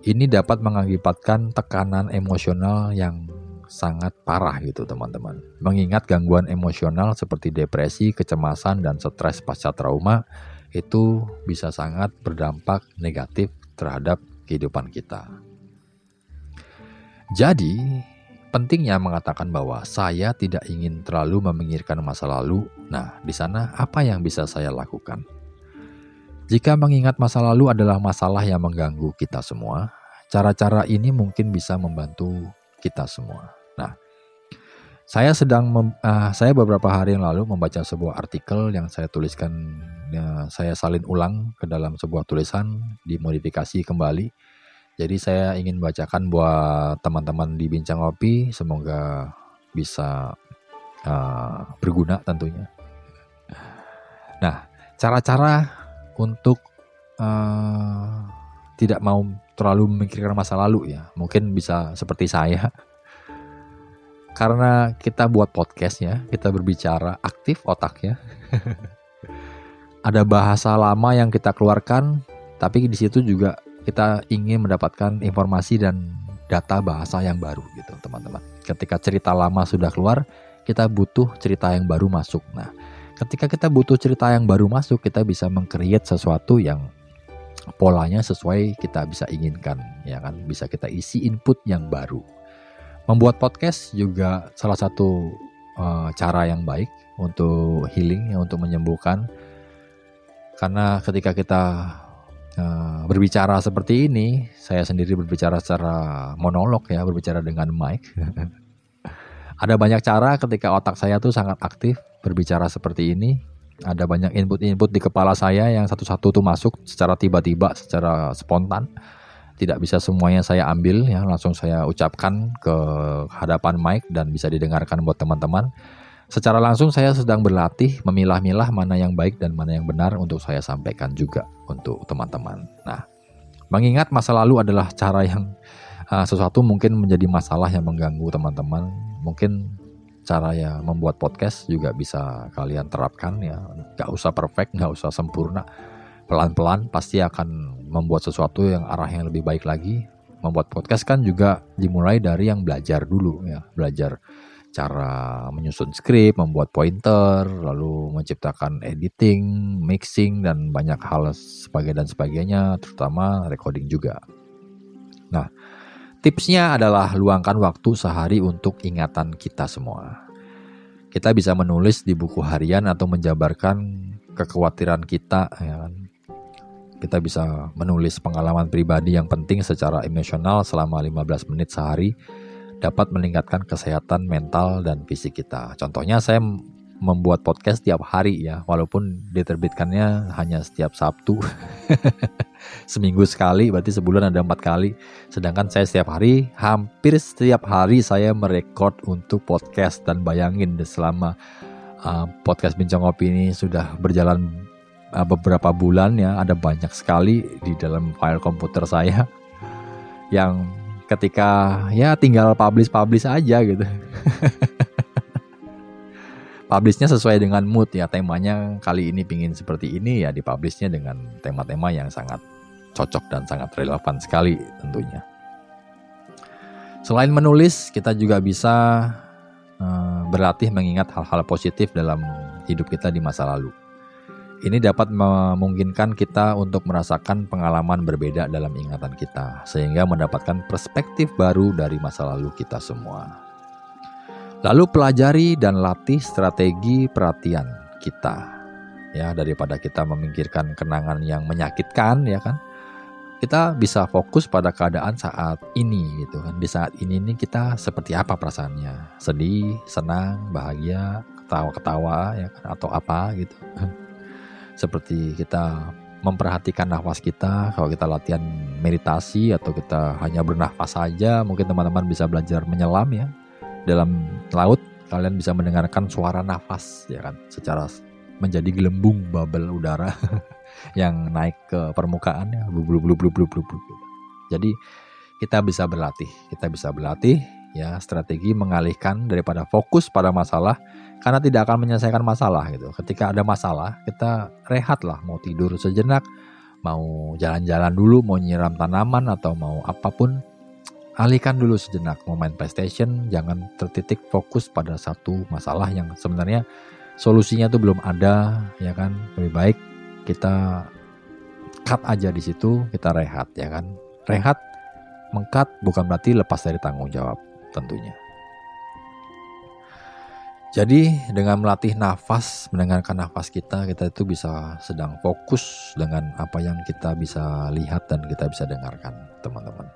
[SPEAKER 3] ini dapat mengakibatkan tekanan emosional yang sangat parah gitu teman-teman. Mengingat gangguan emosional seperti depresi, kecemasan, dan stres pasca trauma itu bisa sangat berdampak negatif terhadap kehidupan kita. Jadi, pentingnya mengatakan bahwa saya tidak ingin terlalu memikirkan masa lalu. Nah, di sana apa yang bisa saya lakukan? Jika mengingat masa lalu adalah masalah yang mengganggu kita semua, cara-cara ini mungkin bisa membantu kita semua. Nah, saya sedang mem- ah, saya beberapa hari yang lalu membaca sebuah artikel yang saya tuliskan ya, saya salin ulang ke dalam sebuah tulisan dimodifikasi kembali. Jadi saya ingin bacakan buat teman-teman di Bincang Kopi semoga bisa ah, berguna tentunya. Nah, cara-cara untuk eh, tidak mau terlalu memikirkan masa lalu ya. Mungkin bisa seperti saya. Karena kita buat podcast ya, kita berbicara aktif otaknya. Ada bahasa lama yang kita keluarkan, tapi di situ juga kita ingin mendapatkan informasi dan data bahasa yang baru gitu, teman-teman. Ketika cerita lama sudah keluar, kita butuh cerita yang baru masuk. Nah, ketika kita butuh cerita yang baru masuk, kita bisa mengcreate sesuatu yang polanya sesuai kita bisa inginkan, ya kan? Bisa kita isi input yang baru. Membuat podcast juga salah satu eh, cara yang baik untuk healing, ya, untuk menyembuhkan. Karena ketika kita eh, berbicara seperti ini, saya sendiri berbicara secara monolog ya, berbicara dengan mic. Ada banyak cara ketika otak saya tuh sangat aktif berbicara seperti ini. Ada banyak input-input di kepala saya yang satu-satu tuh masuk secara tiba-tiba, secara spontan. Tidak bisa semuanya saya ambil ya, langsung saya ucapkan ke hadapan mic dan bisa didengarkan buat teman-teman. Secara langsung saya sedang berlatih memilah-milah mana yang baik dan mana yang benar untuk saya sampaikan juga untuk teman-teman. Nah, mengingat masa lalu adalah cara yang uh, sesuatu mungkin menjadi masalah yang mengganggu teman-teman. Mungkin cara ya membuat podcast juga bisa kalian terapkan ya. Gak usah perfect, gak usah sempurna. Pelan-pelan pasti akan membuat sesuatu yang arah yang lebih baik lagi. Membuat podcast kan juga dimulai dari yang belajar dulu ya, belajar cara menyusun skrip, membuat pointer, lalu menciptakan editing, mixing dan banyak hal sebagai dan sebagainya, terutama recording juga. Nah, tipsnya adalah luangkan waktu sehari untuk ingatan kita semua. Kita bisa menulis di buku harian atau menjabarkan kekhawatiran kita ya kan. Kita bisa menulis pengalaman pribadi yang penting secara emosional selama 15 menit sehari dapat meningkatkan kesehatan mental dan fisik kita. Contohnya saya membuat podcast tiap hari ya, walaupun diterbitkannya hanya setiap Sabtu. Seminggu sekali, berarti sebulan ada empat kali. Sedangkan saya setiap hari, hampir setiap hari saya merekod untuk podcast dan bayangin selama uh, podcast Bincang Kopi ini sudah berjalan uh, beberapa bulan ya, ada banyak sekali di dalam file komputer saya yang ketika ya tinggal publish-publish aja gitu. Publishnya sesuai dengan mood ya temanya kali ini pingin seperti ini ya dipublishnya dengan tema-tema yang sangat cocok dan sangat relevan sekali tentunya. Selain menulis kita juga bisa eh, berlatih mengingat hal-hal positif dalam hidup kita di masa lalu. Ini dapat memungkinkan kita untuk merasakan pengalaman berbeda dalam ingatan kita, sehingga mendapatkan perspektif baru dari masa lalu kita semua. Lalu pelajari dan latih strategi perhatian kita. Ya, daripada kita memikirkan kenangan yang menyakitkan ya kan. Kita bisa fokus pada keadaan saat ini gitu kan. Di saat ini nih kita seperti apa perasaannya? Sedih, senang, bahagia, ketawa-ketawa ya kan atau apa gitu. Seperti kita memperhatikan nafas kita, kalau kita latihan meditasi atau kita hanya bernafas saja, mungkin teman-teman bisa belajar menyelam ya dalam laut kalian bisa mendengarkan suara nafas ya kan secara menjadi gelembung bubble udara yang naik ke permukaan ya blub blub blub blub blub blub, blub. jadi kita bisa berlatih kita bisa berlatih ya strategi mengalihkan daripada fokus pada masalah karena tidak akan menyelesaikan masalah gitu. Ketika ada masalah kita rehat lah mau tidur sejenak mau jalan-jalan dulu mau nyiram tanaman atau mau apa pun alihkan dulu sejenak. Mau main PlayStation jangan tertitik fokus pada satu masalah yang sebenarnya solusinya tuh belum ada ya kan? Lebih baik kita cut aja di situ kita rehat ya kan? Rehat mengkat bukan berarti lepas dari tanggung jawab tentunya Jadi dengan melatih nafas, mendengarkan nafas kita, kita itu bisa sedang fokus dengan apa yang kita bisa lihat dan kita bisa dengarkan, teman-teman.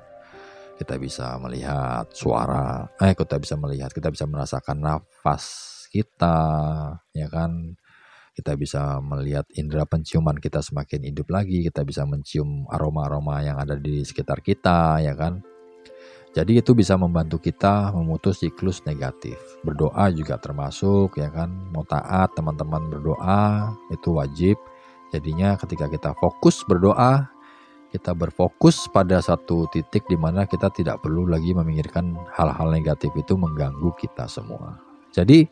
[SPEAKER 3] Kita bisa melihat suara, eh kita bisa melihat, kita bisa merasakan nafas kita, ya kan? Kita bisa melihat indera penciuman kita semakin hidup lagi, kita bisa mencium aroma-aroma yang ada di sekitar kita, ya kan? Jadi itu bisa membantu kita memutus siklus negatif. Berdoa juga termasuk ya kan. Mau taat teman-teman berdoa itu wajib. Jadinya ketika kita fokus berdoa, kita berfokus pada satu titik di mana kita tidak perlu lagi memikirkan hal-hal negatif itu mengganggu kita semua. Jadi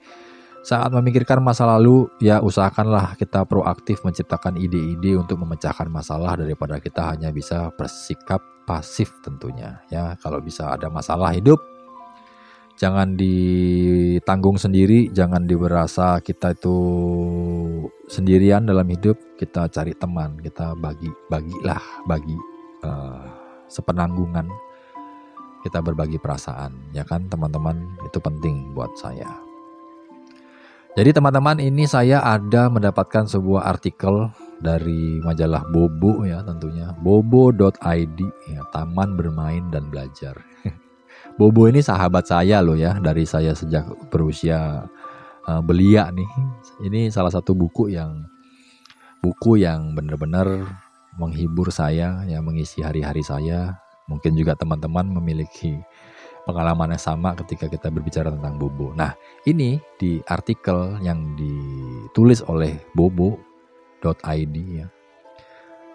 [SPEAKER 3] saat memikirkan masa lalu, ya usahakanlah kita proaktif menciptakan ide-ide untuk memecahkan masalah daripada kita hanya bisa bersikap pasif tentunya. Ya, kalau bisa ada masalah hidup, jangan ditanggung sendiri, jangan diberasa kita itu sendirian dalam hidup. Kita cari teman, kita bagi bagilah bagi uh, sepenanggungan. Kita berbagi perasaan, ya kan teman-teman itu penting buat saya. Jadi teman-teman ini saya ada mendapatkan sebuah artikel dari majalah Bobo ya tentunya bobo.id ya taman bermain dan belajar. Bobo ini sahabat saya loh ya dari saya sejak berusia uh, belia nih. Ini salah satu buku yang buku yang benar-benar menghibur saya ya mengisi hari-hari saya. Mungkin juga teman-teman memiliki pengalaman yang sama ketika kita berbicara tentang Bobo. Nah, ini di artikel yang ditulis oleh bobo.id ya.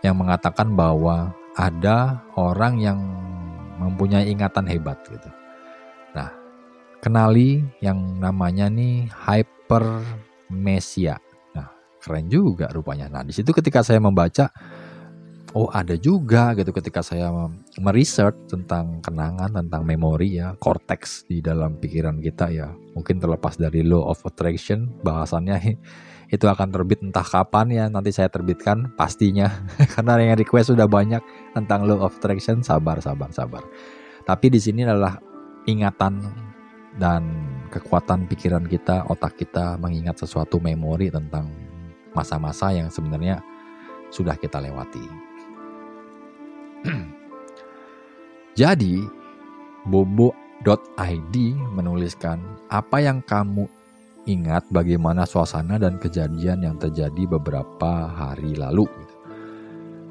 [SPEAKER 3] Yang mengatakan bahwa ada orang yang mempunyai ingatan hebat gitu. Nah, kenali yang namanya nih hypermesia. Nah, keren juga rupanya. Nah, di situ ketika saya membaca oh ada juga gitu ketika saya meresearch tentang kenangan tentang memori ya cortex di dalam pikiran kita ya. Mungkin terlepas dari law of attraction bahasannya itu akan terbit entah kapan ya nanti saya terbitkan pastinya. Karena yang request sudah banyak tentang law of attraction sabar sabar sabar. Tapi di sini adalah ingatan dan kekuatan pikiran kita otak kita mengingat sesuatu memori tentang masa-masa yang sebenarnya sudah kita lewati Jadi, bobo.id menuliskan apa yang kamu ingat bagaimana suasana dan kejadian yang terjadi beberapa hari lalu.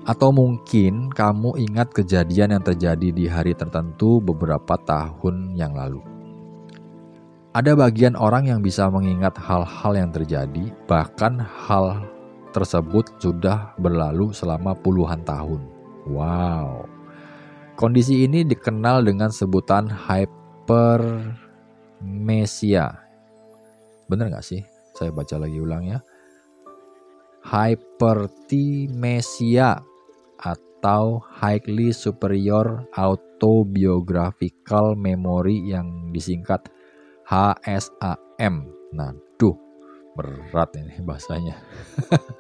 [SPEAKER 3] Atau mungkin kamu ingat kejadian yang terjadi di hari tertentu beberapa tahun yang lalu. Ada bagian orang yang bisa mengingat hal-hal yang terjadi, bahkan hal tersebut sudah berlalu selama puluhan tahun. Wow. Kondisi ini dikenal dengan sebutan hypermesia. Bener nggak sih? Saya baca lagi ulang ya. Hypertimesia atau highly superior autobiographical memory yang disingkat HSAM. Nah, duh, berat ini bahasanya.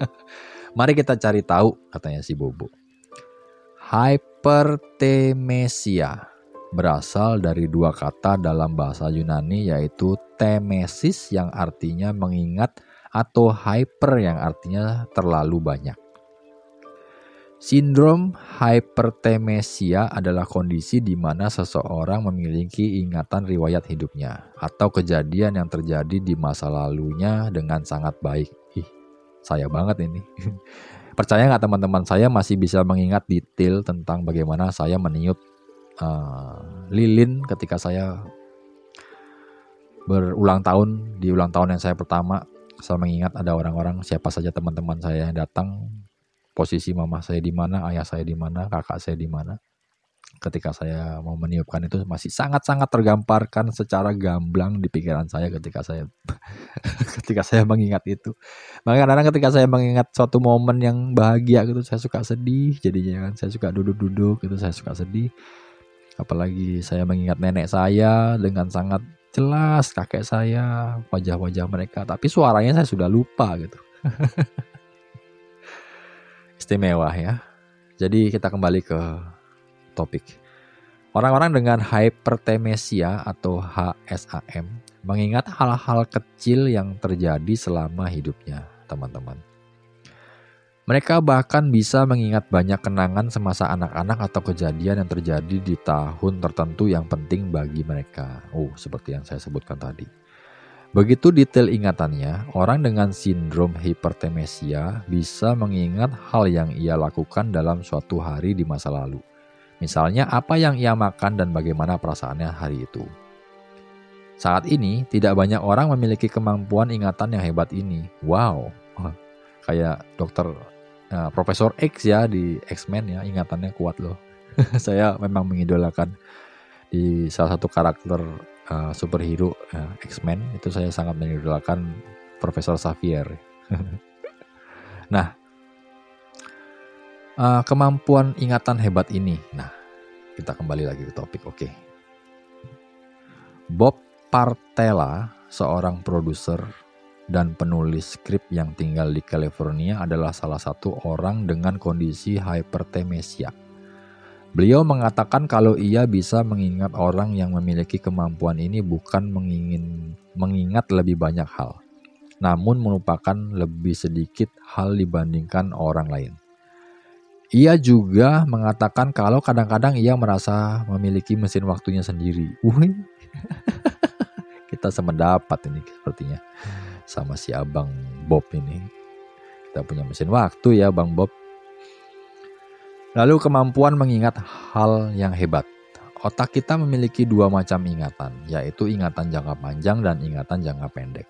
[SPEAKER 3] Mari kita cari tahu katanya si Bobo. Hypertemesia berasal dari dua kata dalam bahasa Yunani yaitu temesis yang artinya mengingat atau hyper yang artinya terlalu banyak. Sindrom hypertemesia adalah kondisi di mana seseorang memiliki ingatan riwayat hidupnya atau kejadian yang terjadi di masa lalunya dengan sangat baik. Ih, saya banget ini. Percaya nggak teman-teman saya masih bisa mengingat detail tentang bagaimana saya meniup uh, lilin ketika saya berulang tahun di ulang tahun yang saya pertama. Saya mengingat ada orang-orang siapa saja teman-teman saya yang datang, posisi mama saya di mana, ayah saya di mana, kakak saya di mana ketika saya mau meniupkan itu masih sangat-sangat tergamparkan secara gamblang di pikiran saya ketika saya ketika saya mengingat itu. Makanya kadang-kadang ketika saya mengingat suatu momen yang bahagia gitu saya suka sedih jadinya kan saya suka duduk-duduk gitu saya suka sedih. Apalagi saya mengingat nenek saya dengan sangat jelas kakek saya, wajah-wajah mereka, tapi suaranya saya sudah lupa gitu. Istimewa ya. Jadi kita kembali ke topik. Orang-orang dengan hypertemesia atau HSAM mengingat hal-hal kecil yang terjadi selama hidupnya, teman-teman. Mereka bahkan bisa mengingat banyak kenangan semasa anak-anak atau kejadian yang terjadi di tahun tertentu yang penting bagi mereka. Oh, seperti yang saya sebutkan tadi. Begitu detail ingatannya, orang dengan sindrom hipertemesia bisa mengingat hal yang ia lakukan dalam suatu hari di masa lalu. Misalnya apa yang ia makan dan bagaimana perasaannya hari itu. Saat ini, tidak banyak orang memiliki kemampuan ingatan yang hebat ini. Wow, kayak dokter uh, Profesor X ya di X-Men ya, ingatannya kuat loh. Saya memang mengidolakan di salah satu karakter uh, superhero uh, X-Men itu saya sangat mengidolakan Profesor Xavier. nah, uh, kemampuan ingatan hebat ini. Nah, kita kembali lagi ke topik. Oke. Okay. Bob Partella, seorang produser dan penulis skrip yang tinggal di California adalah salah satu orang dengan kondisi hypertemesia. Beliau mengatakan kalau ia bisa mengingat orang yang memiliki kemampuan ini bukan mengingin, mengingat lebih banyak hal, namun melupakan lebih sedikit hal dibandingkan orang lain. Ia juga mengatakan kalau kadang-kadang ia merasa memiliki mesin waktunya sendiri. Wih, kita semendapat ini sepertinya sama si abang Bob ini. Kita punya mesin waktu ya bang Bob. Lalu kemampuan mengingat hal yang hebat. Otak kita memiliki dua macam ingatan, yaitu ingatan jangka panjang dan ingatan jangka pendek.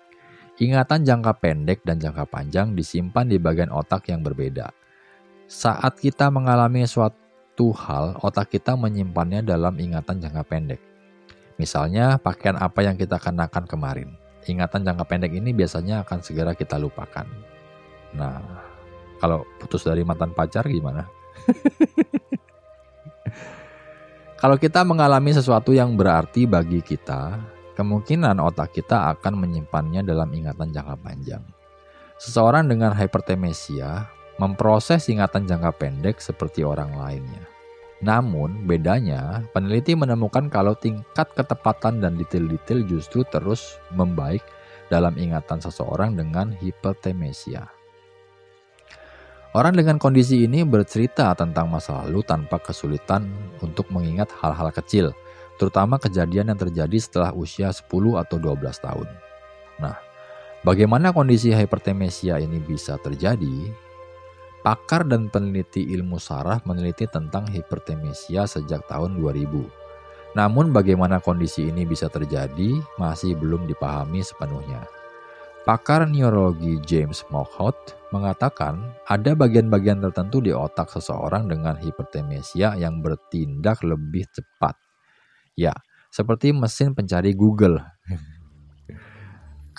[SPEAKER 3] Ingatan jangka pendek dan jangka panjang disimpan di bagian otak yang berbeda. Saat kita mengalami suatu hal, otak kita menyimpannya dalam ingatan jangka pendek. Misalnya, pakaian apa yang kita kenakan kemarin. Ingatan jangka pendek ini biasanya akan segera kita lupakan. Nah, kalau putus dari mantan pacar gimana? Kalau kita mengalami sesuatu yang berarti bagi kita, kemungkinan otak kita akan menyimpannya dalam ingatan jangka panjang. Seseorang dengan hypertemesia memproses ingatan jangka pendek seperti orang lainnya. Namun, bedanya, peneliti menemukan kalau tingkat ketepatan dan detail-detail justru terus membaik dalam ingatan seseorang dengan hipertemesia. Orang dengan kondisi ini bercerita tentang masa lalu tanpa kesulitan untuk mengingat hal-hal kecil, terutama kejadian yang terjadi setelah usia 10 atau 12 tahun. Nah, bagaimana kondisi hipertemesia ini bisa terjadi? Pakar dan peneliti ilmu saraf meneliti tentang hipertemesia sejak tahun 2000. Namun bagaimana kondisi ini bisa terjadi masih belum dipahami sepenuhnya. Pakar neurologi James Mohout mengatakan ada bagian-bagian tertentu di otak seseorang dengan hipertemesia yang bertindak lebih cepat. Ya, seperti mesin pencari Google.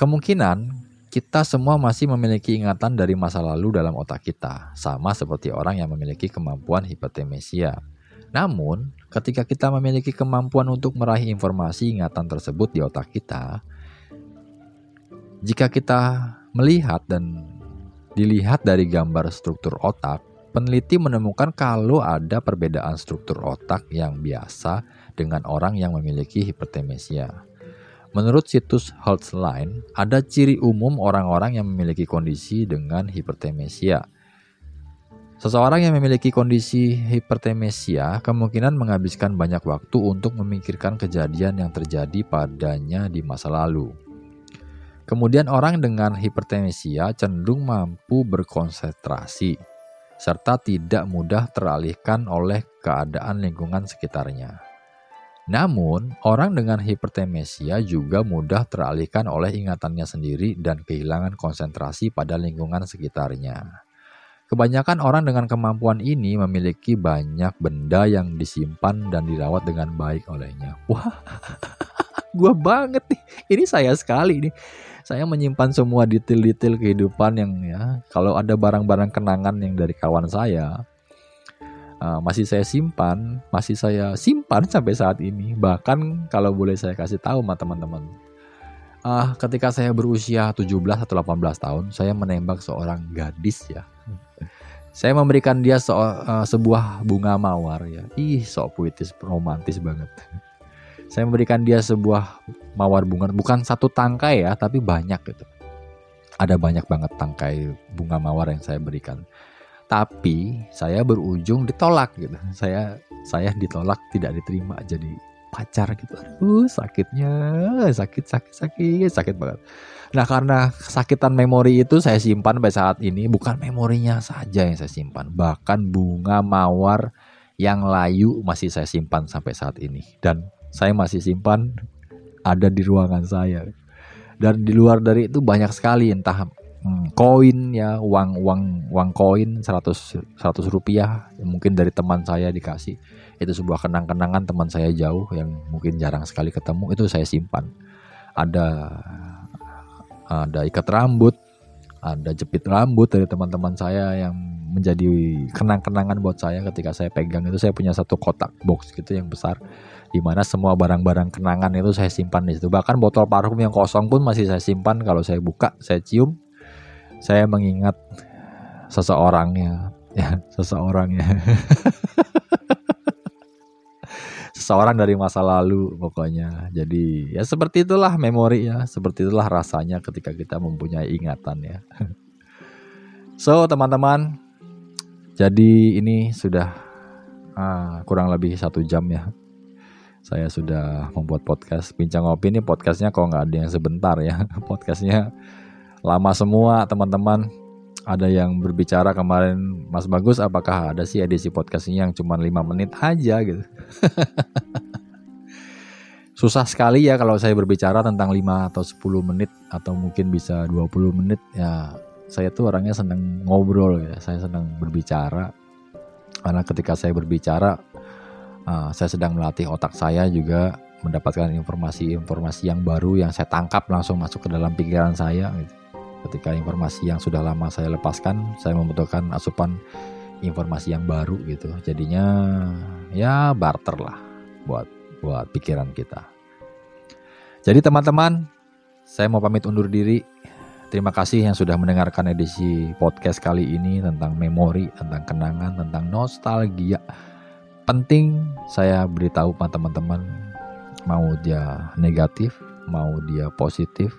[SPEAKER 3] Kemungkinan kita semua masih memiliki ingatan dari masa lalu dalam otak kita, sama seperti orang yang memiliki kemampuan hipertemesia. Namun, ketika kita memiliki kemampuan untuk meraih informasi ingatan tersebut di otak kita, jika kita melihat dan dilihat dari gambar struktur otak, peneliti menemukan kalau ada perbedaan struktur otak yang biasa dengan orang yang memiliki hipertemesia. Menurut situs Healthline, ada ciri umum orang-orang yang memiliki kondisi dengan hipertemesia. Seseorang yang memiliki kondisi hipertemesia kemungkinan menghabiskan banyak waktu untuk memikirkan kejadian yang terjadi padanya di masa lalu. Kemudian orang dengan hipertemesia cenderung mampu berkonsentrasi serta tidak mudah teralihkan oleh keadaan lingkungan sekitarnya. Namun, orang dengan hipertemesia juga mudah teralihkan oleh ingatannya sendiri dan kehilangan konsentrasi pada lingkungan sekitarnya. Kebanyakan orang dengan kemampuan ini memiliki banyak benda yang disimpan dan dirawat dengan baik olehnya. Wah, gua banget nih. Ini saya sekali nih saya menyimpan semua detail-detail kehidupan yang ya kalau ada barang-barang kenangan yang dari kawan saya uh, masih saya simpan, masih saya simpan sampai saat ini. Bahkan kalau boleh saya kasih tahu sama teman-teman. Uh, ketika saya berusia 17 atau 18 tahun, saya menembak seorang gadis ya. Saya memberikan dia so, uh, sebuah bunga mawar ya. Ih, sok puitis, romantis banget. Saya memberikan dia sebuah mawar bunga, bukan satu tangkai ya, tapi banyak gitu. Ada banyak banget tangkai bunga mawar yang saya berikan. Tapi saya berujung ditolak gitu. Saya saya ditolak tidak diterima jadi pacar gitu. Aduh, sakitnya, sakit sakit sakit sakit banget. Nah, karena kesakitan memori itu saya simpan sampai saat ini bukan memorinya saja yang saya simpan, bahkan bunga mawar yang layu masih saya simpan sampai saat ini dan saya masih simpan ada di ruangan saya. Dan di luar dari itu banyak sekali entah koin ya, uang uang uang koin 100 100 rupiah mungkin dari teman saya dikasih. Itu sebuah kenang-kenangan teman saya jauh yang mungkin jarang sekali ketemu itu saya simpan. Ada ada ikat rambut, ada jepit rambut dari teman-teman saya yang menjadi kenang-kenangan buat saya ketika saya pegang itu saya punya satu kotak box gitu yang besar di mana semua barang-barang kenangan itu saya simpan di situ bahkan botol parfum yang kosong pun masih saya simpan kalau saya buka saya cium saya mengingat seseorangnya. Ya seseorangnya. Seseorang dari masa lalu pokoknya. Jadi ya seperti itulah memori ya. Seperti itulah rasanya ketika kita mempunyai ingatan ya. So teman-teman jadi ini sudah ah, kurang lebih satu jam ya. Saya sudah membuat podcast. Bincang ngopi ini podcastnya kok nggak ada yang sebentar ya. Podcastnya lama semua teman-teman. Ada yang berbicara kemarin Mas Bagus apakah ada sih edisi podcastnya yang cuma 5 menit aja? gitu. Susah sekali ya kalau saya berbicara tentang 5 atau 10 menit atau mungkin bisa 20 menit. Ya saya tuh orangnya senang ngobrol ya. Saya senang berbicara. Karena ketika saya berbicara uh, saya sedang melatih otak saya juga mendapatkan informasi-informasi yang baru yang saya tangkap langsung masuk ke dalam pikiran saya gitu ketika informasi yang sudah lama saya lepaskan saya membutuhkan asupan informasi yang baru gitu. Jadinya ya barter lah buat buat pikiran kita. Jadi teman-teman saya mau pamit undur diri. Terima kasih yang sudah mendengarkan edisi podcast kali ini tentang memori tentang kenangan tentang nostalgia. Penting saya beritahu teman-teman mau dia negatif mau dia positif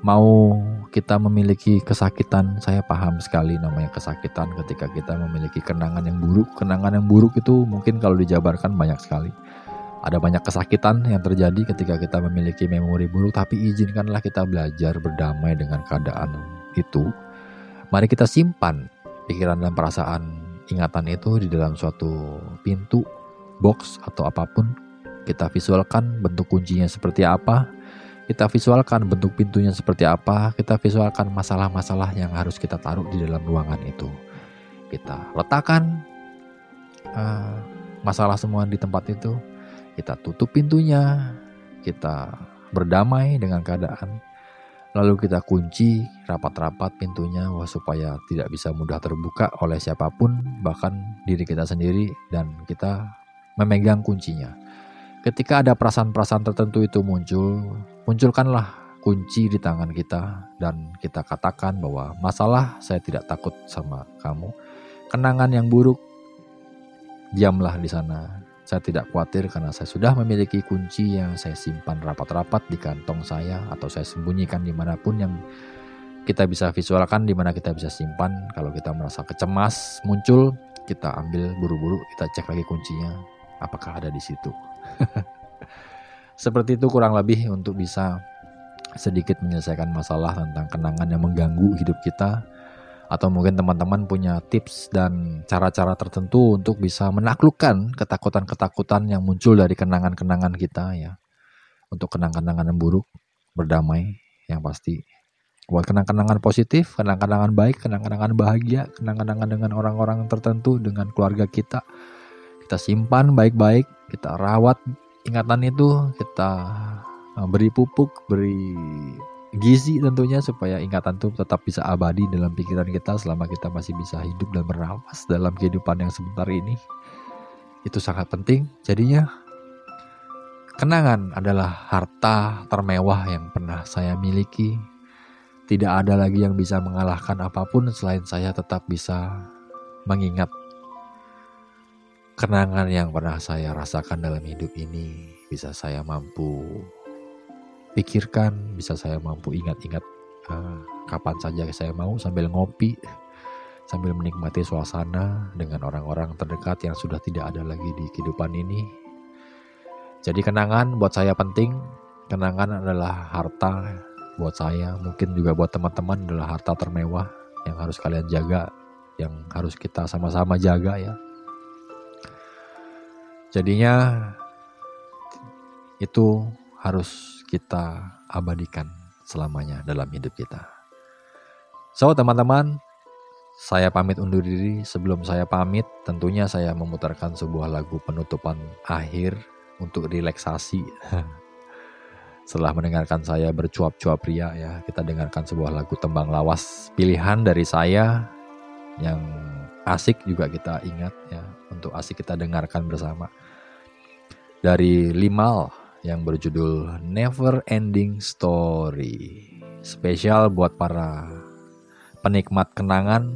[SPEAKER 3] mau kita memiliki kesakitan, saya paham sekali namanya kesakitan ketika kita memiliki kenangan yang buruk. Kenangan yang buruk itu mungkin kalau dijabarkan banyak sekali. Ada banyak kesakitan yang terjadi ketika kita memiliki memori buruk, tapi izinkanlah kita belajar berdamai dengan keadaan itu. Mari kita simpan pikiran dan perasaan ingatan itu di dalam suatu pintu, box, atau apa pun. Kita visualkan bentuk kuncinya seperti apa, kita visualkan bentuk pintunya seperti apa, kita visualkan masalah-masalah yang harus kita taruh di dalam ruangan itu. Kita letakkan uh, masalah semua di tempat itu, kita tutup pintunya, kita berdamai dengan keadaan, lalu kita kunci rapat-rapat pintunya supaya tidak bisa mudah terbuka oleh siapa pun, bahkan diri kita sendiri, dan kita memegang kuncinya. Ketika ada perasaan-perasaan tertentu itu muncul, munculkanlah kunci di tangan kita dan kita katakan bahwa masalah saya tidak takut sama kamu. Kenangan yang buruk, diamlah di sana. Saya tidak khawatir karena saya sudah memiliki kunci yang saya simpan rapat-rapat di kantong saya atau saya sembunyikan di mana pun yang kita bisa visualkan di mana kita bisa simpan. Kalau kita merasa kecemas muncul, kita ambil buru-buru, kita cek lagi kuncinya, apakah ada di situ. Seperti itu kurang lebih untuk bisa sedikit menyelesaikan masalah tentang kenangan yang mengganggu hidup kita atau mungkin teman-teman punya tips dan cara-cara tertentu untuk bisa menaklukkan ketakutan-ketakutan yang muncul dari kenangan-kenangan kita ya. Untuk kenangan-kenangan yang buruk, berdamai yang pasti. Buat kenang-kenangan positif, kenang-kenangan baik, kenang-kenangan bahagia, kenang-kenangan dengan orang-orang tertentu, dengan keluarga kita. Kita simpan baik-baik, kita rawat ingatan itu, kita uh, beri pupuk, beri gizi tentunya supaya ingatan itu tetap bisa abadi dalam pikiran kita selama kita masih bisa hidup dan bernafas dalam kehidupan yang sebentar ini. Itu sangat penting. Jadinya kenangan adalah harta termewah yang pernah saya miliki. Tidak ada lagi yang bisa mengalahkan apa pun selain saya tetap bisa mengingat kenangan yang pernah saya rasakan dalam hidup ini. bisa saya mampu pikirkan, bisa saya mampu ingat-ingat eh, kapan saja saya mau sambil ngopi, sambil menikmati suasana dengan orang-orang terdekat yang sudah tidak ada lagi di kehidupan ini. Jadi kenangan buat saya penting, kenangan adalah harta buat saya, mungkin juga buat teman-teman adalah harta termewah yang harus kalian jaga, yang harus kita sama-sama jaga ya. Jadinya itu harus kita abadikan selamanya dalam hidup kita. So, teman-teman, saya pamit undur diri. Sebelum saya pamit, tentunya saya memutarkan sebuah lagu penutupan akhir untuk relaksasi. Setelah mendengarkan saya bercuap-cuap pria ya, kita dengarkan sebuah lagu tembang lawas pilihan dari saya yang asik juga kita ingat ya, untuk asik kita dengarkan bersama. Dari Limal yang berjudul Never Ending Story. Spesial buat para penikmat kenangan,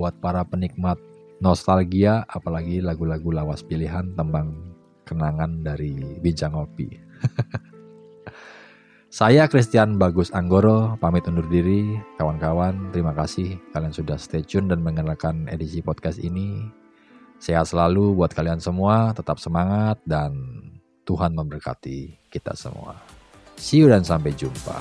[SPEAKER 3] buat para penikmat nostalgia, apalagi lagu-lagu lawas pilihan tembang kenangan dari Bincang Ngopi. Saya Christian Bagus Anggoro, pamit undur diri. Kawan-kawan, terima kasih kalian sudah stay tune dan mengenalkan edisi podcast ini. Sehat selalu buat kalian semua, tetap semangat dan Tuhan memberkati kita semua. See you dan sampai jumpa.